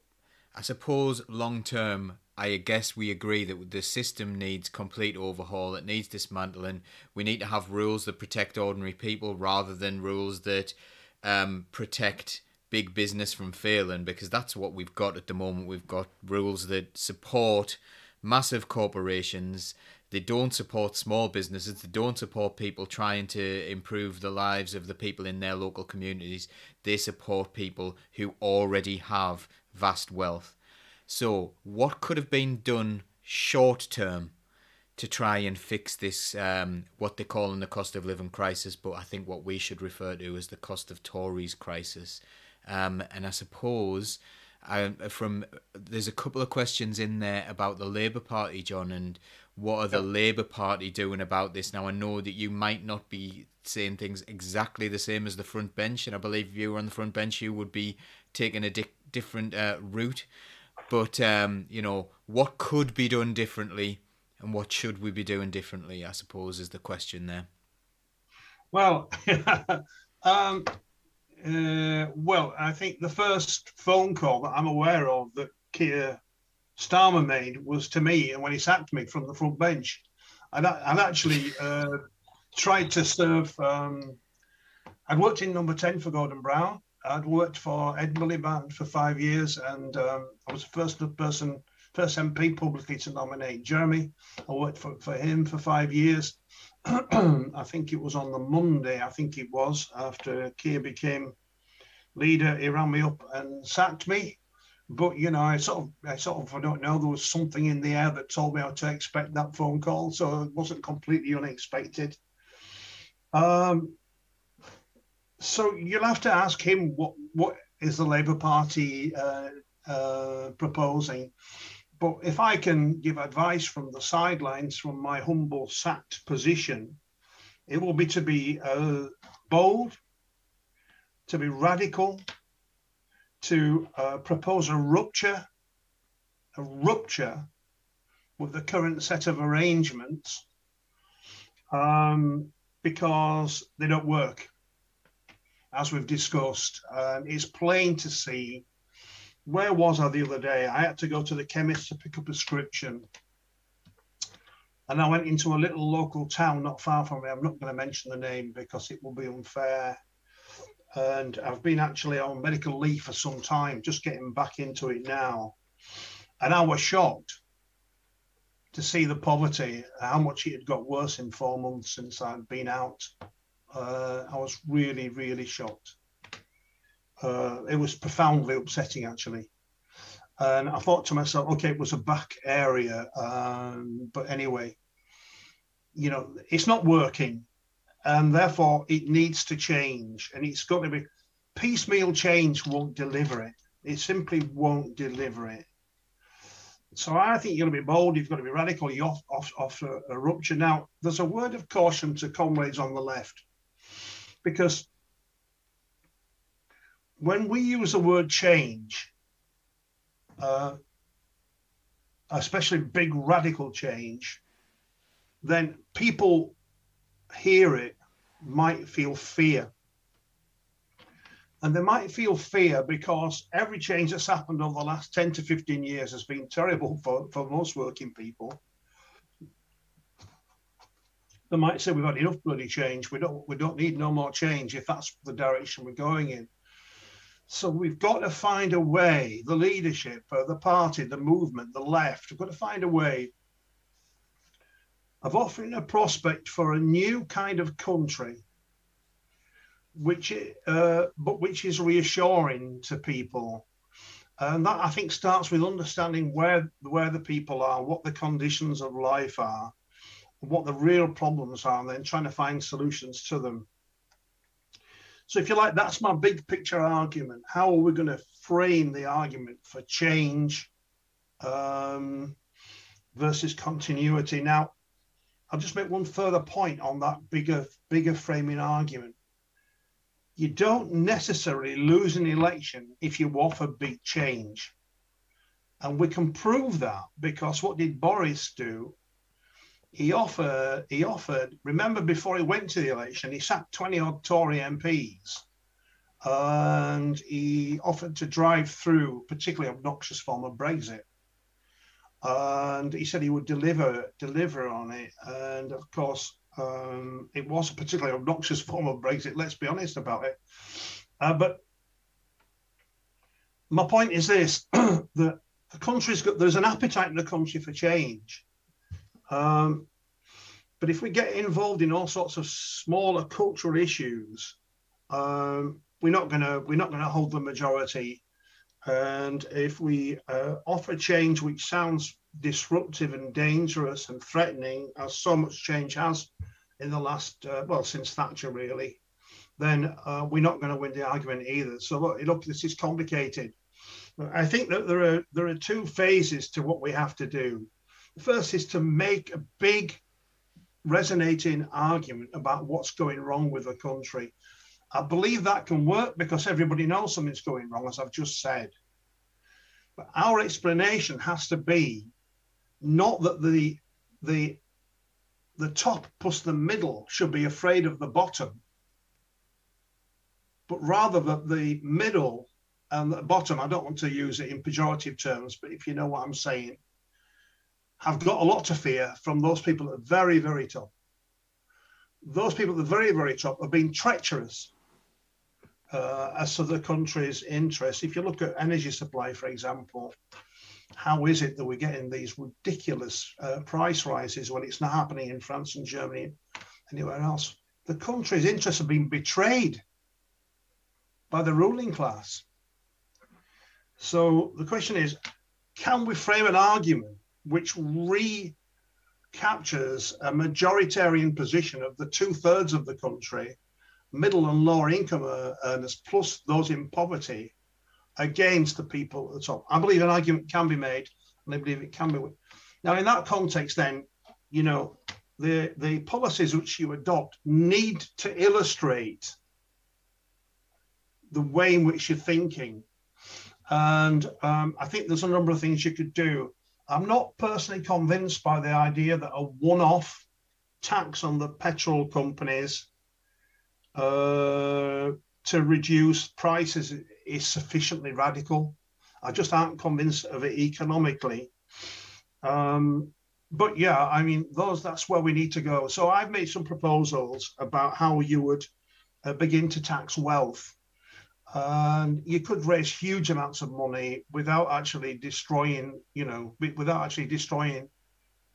I suppose long term, I guess we agree that the system needs complete overhaul. It needs dismantling. We need to have rules that protect ordinary people rather than rules that um, protect big business from failing because that's what we've got at the moment. We've got rules that support massive corporations. They don't support small businesses. They don't support people trying to improve the lives of the people in their local communities. They support people who already have vast wealth. So, what could have been done short term to try and fix this, um, what they call in the cost of living crisis, but I think what we should refer to as the cost of Tories crisis. Um, and I suppose I, from there's a couple of questions in there about the Labour Party, John, and what are the Labour Party doing about this? Now I know that you might not be saying things exactly the same as the front bench, and I believe if you were on the front bench, you would be taking a di- different uh, route. But um, you know what could be done differently, and what should we be doing differently? I suppose is the question there. Well, um, uh, well, I think the first phone call that I'm aware of that Keir Starmer made was to me, and when he sacked me from the front bench, I'd, I'd actually uh, tried to serve. Um, I'd worked in number ten for Gordon Brown. I'd worked for Ed Miliband for five years, and um, I was the first person, MP publicly to nominate Jeremy. I worked for, for him for five years. I think it was on the Monday, I think it was, after Keir became leader, he ran me up and sacked me. But you know, I sort of, I sort of, I don't know. There was something in the air that told me how to expect that phone call, so it wasn't completely unexpected. Um, so you'll have to ask him what what is the Labour Party uh, uh, proposing. But if I can give advice from the sidelines, from my humble sacked position, It will be to be uh, bold, to be radical, to uh, propose a rupture, a rupture with the current set of arrangements um, because they don't work, as we've discussed. It's plain to see. Where was I the other day? I had to go to the chemist to pick a prescription. And I went into a little local town not far from me. I'm not going to mention the name because it will be unfair. And I've been actually on medical leave for some time, just getting back into it now. And I was shocked to see the poverty, how much it had got worse in four months since I'd been out. Uh, I was really, really shocked. Uh, it was profoundly upsetting, actually. And I thought to myself, okay, it was a back area. Um, but anyway, you know, it's not working. And therefore, it needs to change. And it's got to be piecemeal change won't deliver it. It simply won't deliver it. So I think you've got to be bold, you've got to be radical, you off, off, off a, a rupture. Now, there's a word of caution to comrades on the left, because when we use the word change, uh, especially big radical change, then people hear it might feel fear. And they might feel fear because every change that's happened over the last 10 to 15 years has been terrible for, for most working people. They might say we've had enough bloody change. We don't we don't need no more change if that's the direction we're going in. So we've got to find a way, the leadership, uh, the party, the movement, the left, we've got to find a way of offering a prospect for a new kind of country which uh, but which is reassuring to people. And that I think starts with understanding where where the people are, what the conditions of life are, what the real problems are, and then trying to find solutions to them. So if you like, that's my big picture argument. How are we going to frame the argument for change um, versus continuity? Now, I'll just make one further point on that bigger bigger framing argument you don't necessarily lose an election if you offer big change. And we can prove that because what did Boris do? He offered, he offered, remember before he went to the election, he sacked 20 odd Tory MPs and he offered to drive through particularly obnoxious form of Brexit. And he said he would deliver deliver on it. And of course, um, it was a particularly obnoxious form of Brexit, let's be honest about it. Uh, but my point is this that the country's got, there's an appetite in the country for change. Um, but if we get involved in all sorts of smaller cultural issues, um, we're not going to we're not to hold the majority. And if we uh, offer change which sounds disruptive and dangerous and threatening, as so much change has in the last, uh, well, since Thatcher really, then uh, we're not going to win the argument either. So look, look, this is complicated. I think that there are there are two phases to what we have to do. First is to make a big resonating argument about what's going wrong with the country. I believe that can work because everybody knows something's going wrong, as I've just said. But our explanation has to be not that the the the top plus the middle should be afraid of the bottom, but rather that the middle and the bottom, I don't want to use it in pejorative terms, but if you know what I'm saying, have got a lot to fear from those people at the very, very top. Those people at the very, very top have been treacherous uh, as to the country's interests. If you look at energy supply, for example, how is it that we're getting these ridiculous uh, price rises when it's not happening in France and Germany, and anywhere else? The country's interests have been betrayed by the ruling class. So the question is, can we frame an argument which recaptures a majoritarian position of the two thirds of the country, middle and lower income earners, plus those in poverty, against the people at the top. I believe an argument can be made, and I believe it can be. Now, in that context, then, you know, the, the policies which you adopt need to illustrate the way in which you're thinking. And um, I think there's a number of things you could do. I'm not personally convinced by the idea that a one off tax on the petrol companies uh, to reduce prices is sufficiently radical. I just aren't convinced of it economically. Um, but yeah, I mean, those that's where we need to go. So I've made some proposals about how you would uh, begin to tax wealth, and you could raise huge amounts of money without actually destroying, you know, without actually destroying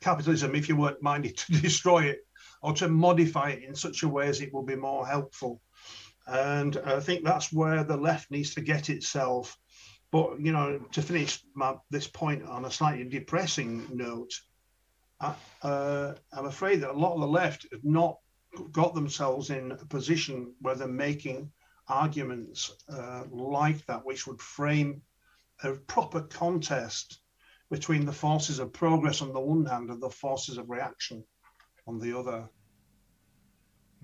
capitalism if you weren't minded to destroy it or to modify it in such a way as it will be more helpful. And I think that's where the left needs to get itself. But you know, to finish my, this point on a slightly depressing note, I, uh, I'm afraid that a lot of the left have not got themselves in a position where they're making arguments uh, like that, which would frame a proper contest between the forces of progress on the one hand and the forces of reaction on the other.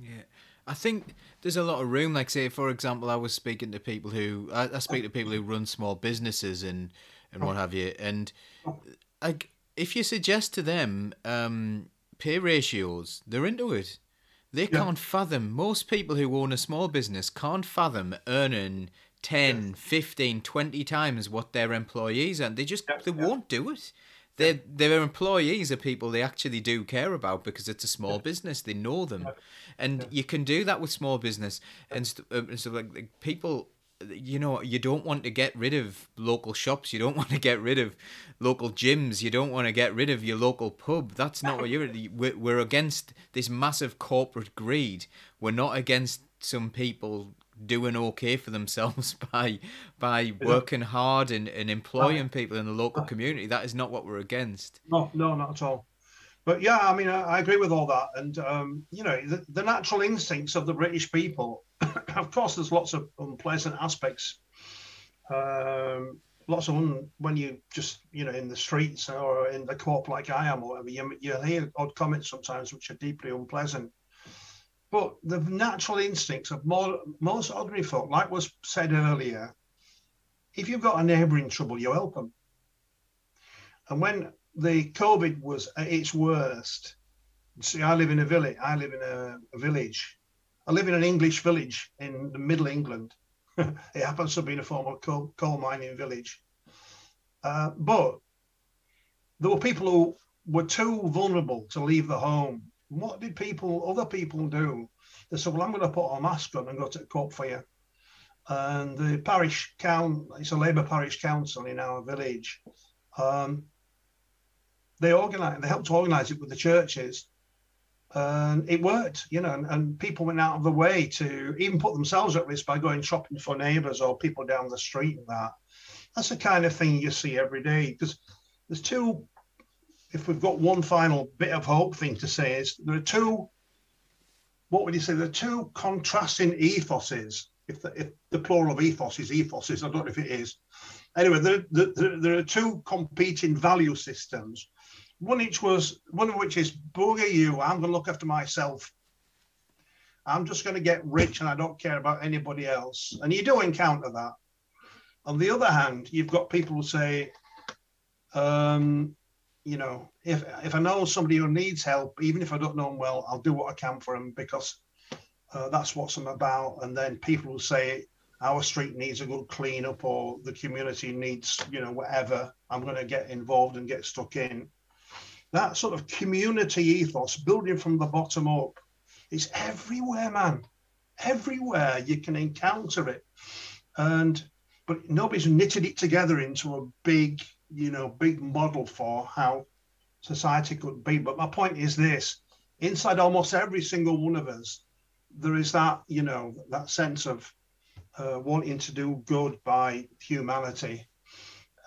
Yeah. I think there's a lot of room. Like, say, for example, I was speaking to people who I, I speak to people who run small businesses and and what have you, and like if you suggest to them um, pay ratios, they're into it. They yeah. can't fathom. Most people who own a small business can't fathom earning 10, yeah. 15, 20 times what their employees and they just yeah. they won't do it. Their their employees are people they actually do care about because it's a small business. They know them, and you can do that with small business and st- uh, so like, like people you know you don't want to get rid of local shops you don't want to get rid of local gyms you don't want to get rid of your local pub that's not what you're we're, we're against this massive corporate greed we're not against some people doing okay for themselves by by working hard and, and employing people in the local community. That is not what we're against. No, no, not at all. But yeah, I mean, I, I agree with all that. And um, you know, the, the, natural instincts of the British people. of course, there's lots of unpleasant aspects. Um, lots of un, when you just you know in the streets or in the co-op like I am or whatever, you, you hear odd comments sometimes which are deeply unpleasant. But the natural instincts of more, most ordinary folk, like was said earlier, if you've got a neighbour in trouble, you help them. And when the COVID was at its worst, see, I live in a village. I live in a, a village. I live in an English village in the Middle England. it happens to be in a former coal, coal mining village. Uh, but there were people who were too vulnerable to leave the home what did people, other people do? They said, well, I'm going to put a mask on and go to the court for you. And the parish council, it's a Labour parish council in our village. Um, they organized, they helped to organize it with the churches. And it worked, you know, and, and people went out of the way to even put themselves at risk by going shopping for neighbors or people down the street and that. That's the kind of thing you see every day because there's two if we've got one final bit of hope thing to say is there are two what would you say there are two contrasting ethoses if the, if the plural of ethos is ethoses i don't know if it is anyway there, there, there are two competing value systems one which was one of which is booger you i'm going to look after myself i'm just going to get rich and i don't care about anybody else and you do encounter that on the other hand you've got people who say um, you know, if if I know somebody who needs help, even if I don't know them well, I'll do what I can for them because uh, that's what I'm about. And then people will say our street needs a good clean up or the community needs, you know, whatever. I'm going to get involved and get stuck in. That sort of community ethos, building from the bottom up, is everywhere, man. Everywhere you can encounter it, and but nobody's knitted it together into a big you know, big model for how society could be. But my point is this inside almost every single one of us, there is that, you know, that sense of uh, wanting to do good by humanity.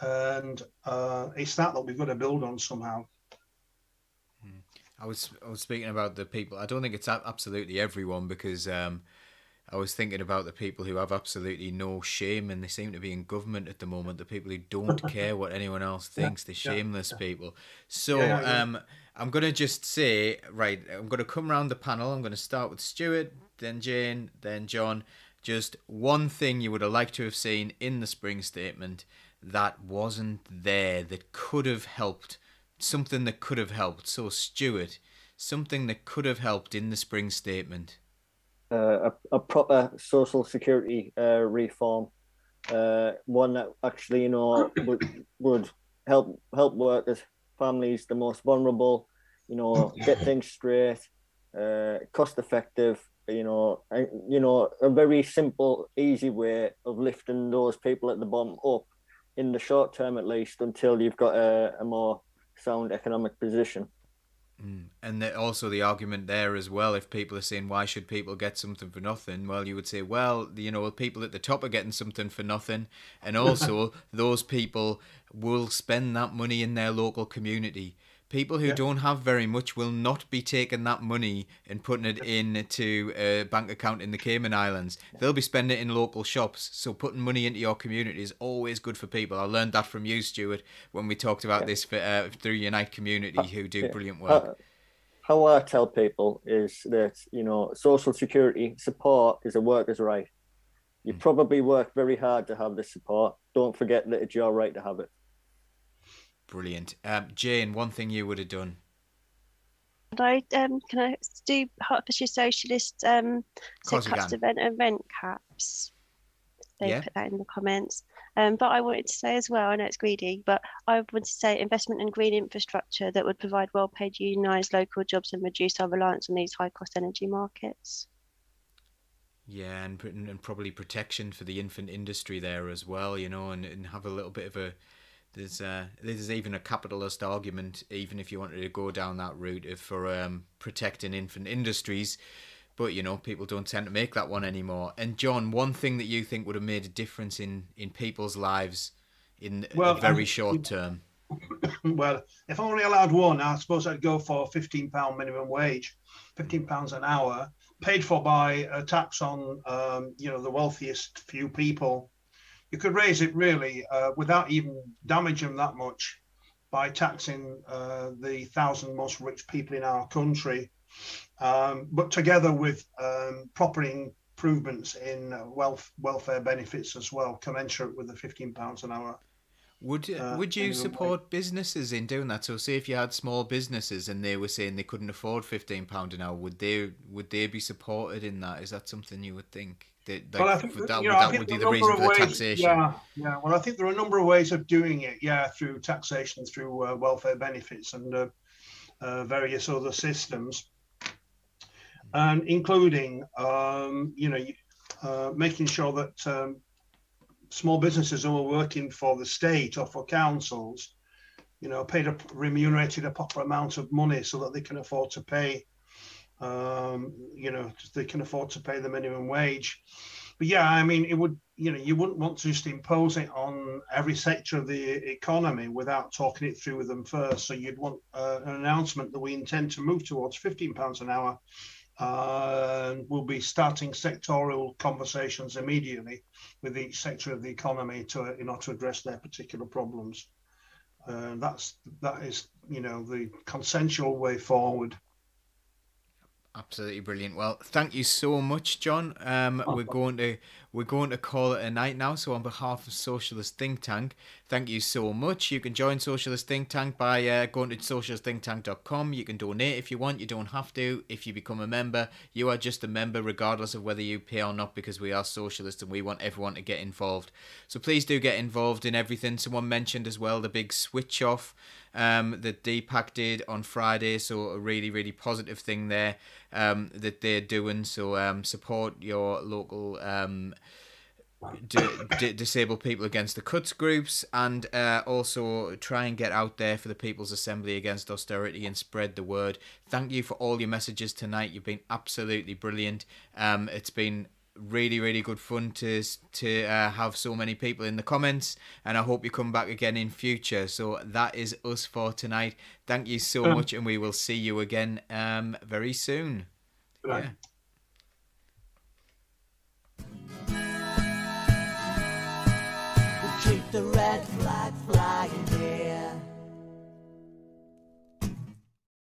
And uh, it's that that we've got to build on somehow. I was I was speaking about the people. I don't think it's absolutely everyone because um, I was thinking about the people who have absolutely no shame, and they seem to be in government at the moment. The people who don't care what anyone else thinks, the shameless people. So, um, I'm gonna just say, right, I'm gonna come round the panel. I'm gonna start with Stuart, then Jane, then John. Just one thing you would have liked to have seen in the spring statement that wasn't there that could have helped. Something that could have helped. So, Stuart, something that could have helped in the spring statement. uh, a, a proper social security uh, reform, uh, one that actually you know would would help help workers, families, the most vulnerable, you know, get things straight, uh, cost effective, you know, and, you know, a very simple, easy way of lifting those people at the bottom up in the short term at least until you've got a, a more sound economic position. Mm. And the, also the argument there as well, if people are saying why should people get something for nothing, well, you would say, well, you know, people at the top are getting something for nothing, and also those people will spend that money in their local community. People who Yeah. don't have very much will not be taking that money and putting it into a bank account in the Cayman Islands. They'll be spending it in local shops. So putting money into your community is always good for people. I learned that from you, Stuart, when we talked about this for, uh, through Unite Community, who do yeah. brilliant work. Uh, how I tell people is that you know social security support is a worker's right. You Mm. probably work very hard to have this support. Don't forget that it's your right to have it. Brilliant. Um, Jane, one thing you would have done. And I um can I do Hertfordshire Socialist um so Course you cuts can. to event event caps. They Yeah. put that in the comments. Um, but I wanted to say as well, I know it's greedy, but I wanted to say investment in green infrastructure that would provide well-paid unionised local jobs and reduce our reliance on these high-cost energy markets. Yeah, and, and probably protection for the infant industry there as well, you know, and, and have a little bit of a. There's uh, there's even a capitalist argument, even if you wanted to go down that route of for um, protecting infant industries, but you know people don't tend to make that one anymore. And John, one thing that you think would have made a difference in in people's lives in Well, a very um, short term. well, if I'm only allowed one, I suppose I'd go for fifteen pound minimum wage, fifteen pounds an hour, paid for by a tax on um, you know the wealthiest few people. You could raise it really uh, without even damaging them that much by taxing uh, the thousand most rich people in our country, um, but together with um, proper improvements in uh, wealth welfare benefits as well, commensurate with the fifteen pounds an hour. Would Uh, would you support businesses in doing that? So, say if you had small businesses and they were saying they couldn't afford fifteen pound an hour, would they would they be supported in that? Is that something you would think that well, I think that, you would, know, that would be the reason for the ways- taxation? Yeah, yeah. Well, I think there are a number of ways of doing it. Yeah, through taxation, through uh, welfare benefits, and uh, uh, various other systems, and including, um, you know, uh, making sure that um, small businesses who are working for the state or for councils, you know, paid a remunerated a proper amount of money so that they can afford to pay, um, you know, they can afford to pay the minimum wage. But yeah, I mean, it would, you know, you wouldn't want to just impose it on every sector of the economy without talking it through with them first. So you'd want uh, an announcement that we intend to move towards 15 pounds an hour. Uh, and we'll be starting sectorial conversations immediately with each sector of the economy to, you know, to address their particular problems. Uh, that's that is, you know, the consensual way forward. Absolutely brilliant. Well, thank you so much, John. Um, we're going to we're going to call it a night now. So, on behalf of Socialist Think Tank, thank you so much. You can join Socialist Think Tank by uh, going to socialistthinktank.com. You can donate if you want. You don't have to. If you become a member, you are just a member, regardless of whether you pay or not, because we are socialists and we want everyone to get involved. So please do get involved in everything. Someone mentioned as well the big switch off um, that DPAC did on Friday. So a really, really positive thing there um, that they're doing. So um, support your local um, d- d- disabled people against the cuts groups and uh, also try and get out there for the People's Assembly against austerity and spread the word. Thank you for all your messages tonight. You've been absolutely brilliant. Um, it's been really really good fun to to uh, have so many people in the comments and i hope you come back again in future so that is us for tonight thank you so Um, much and we will see you again um very soon. Yeah. Red flag flying here.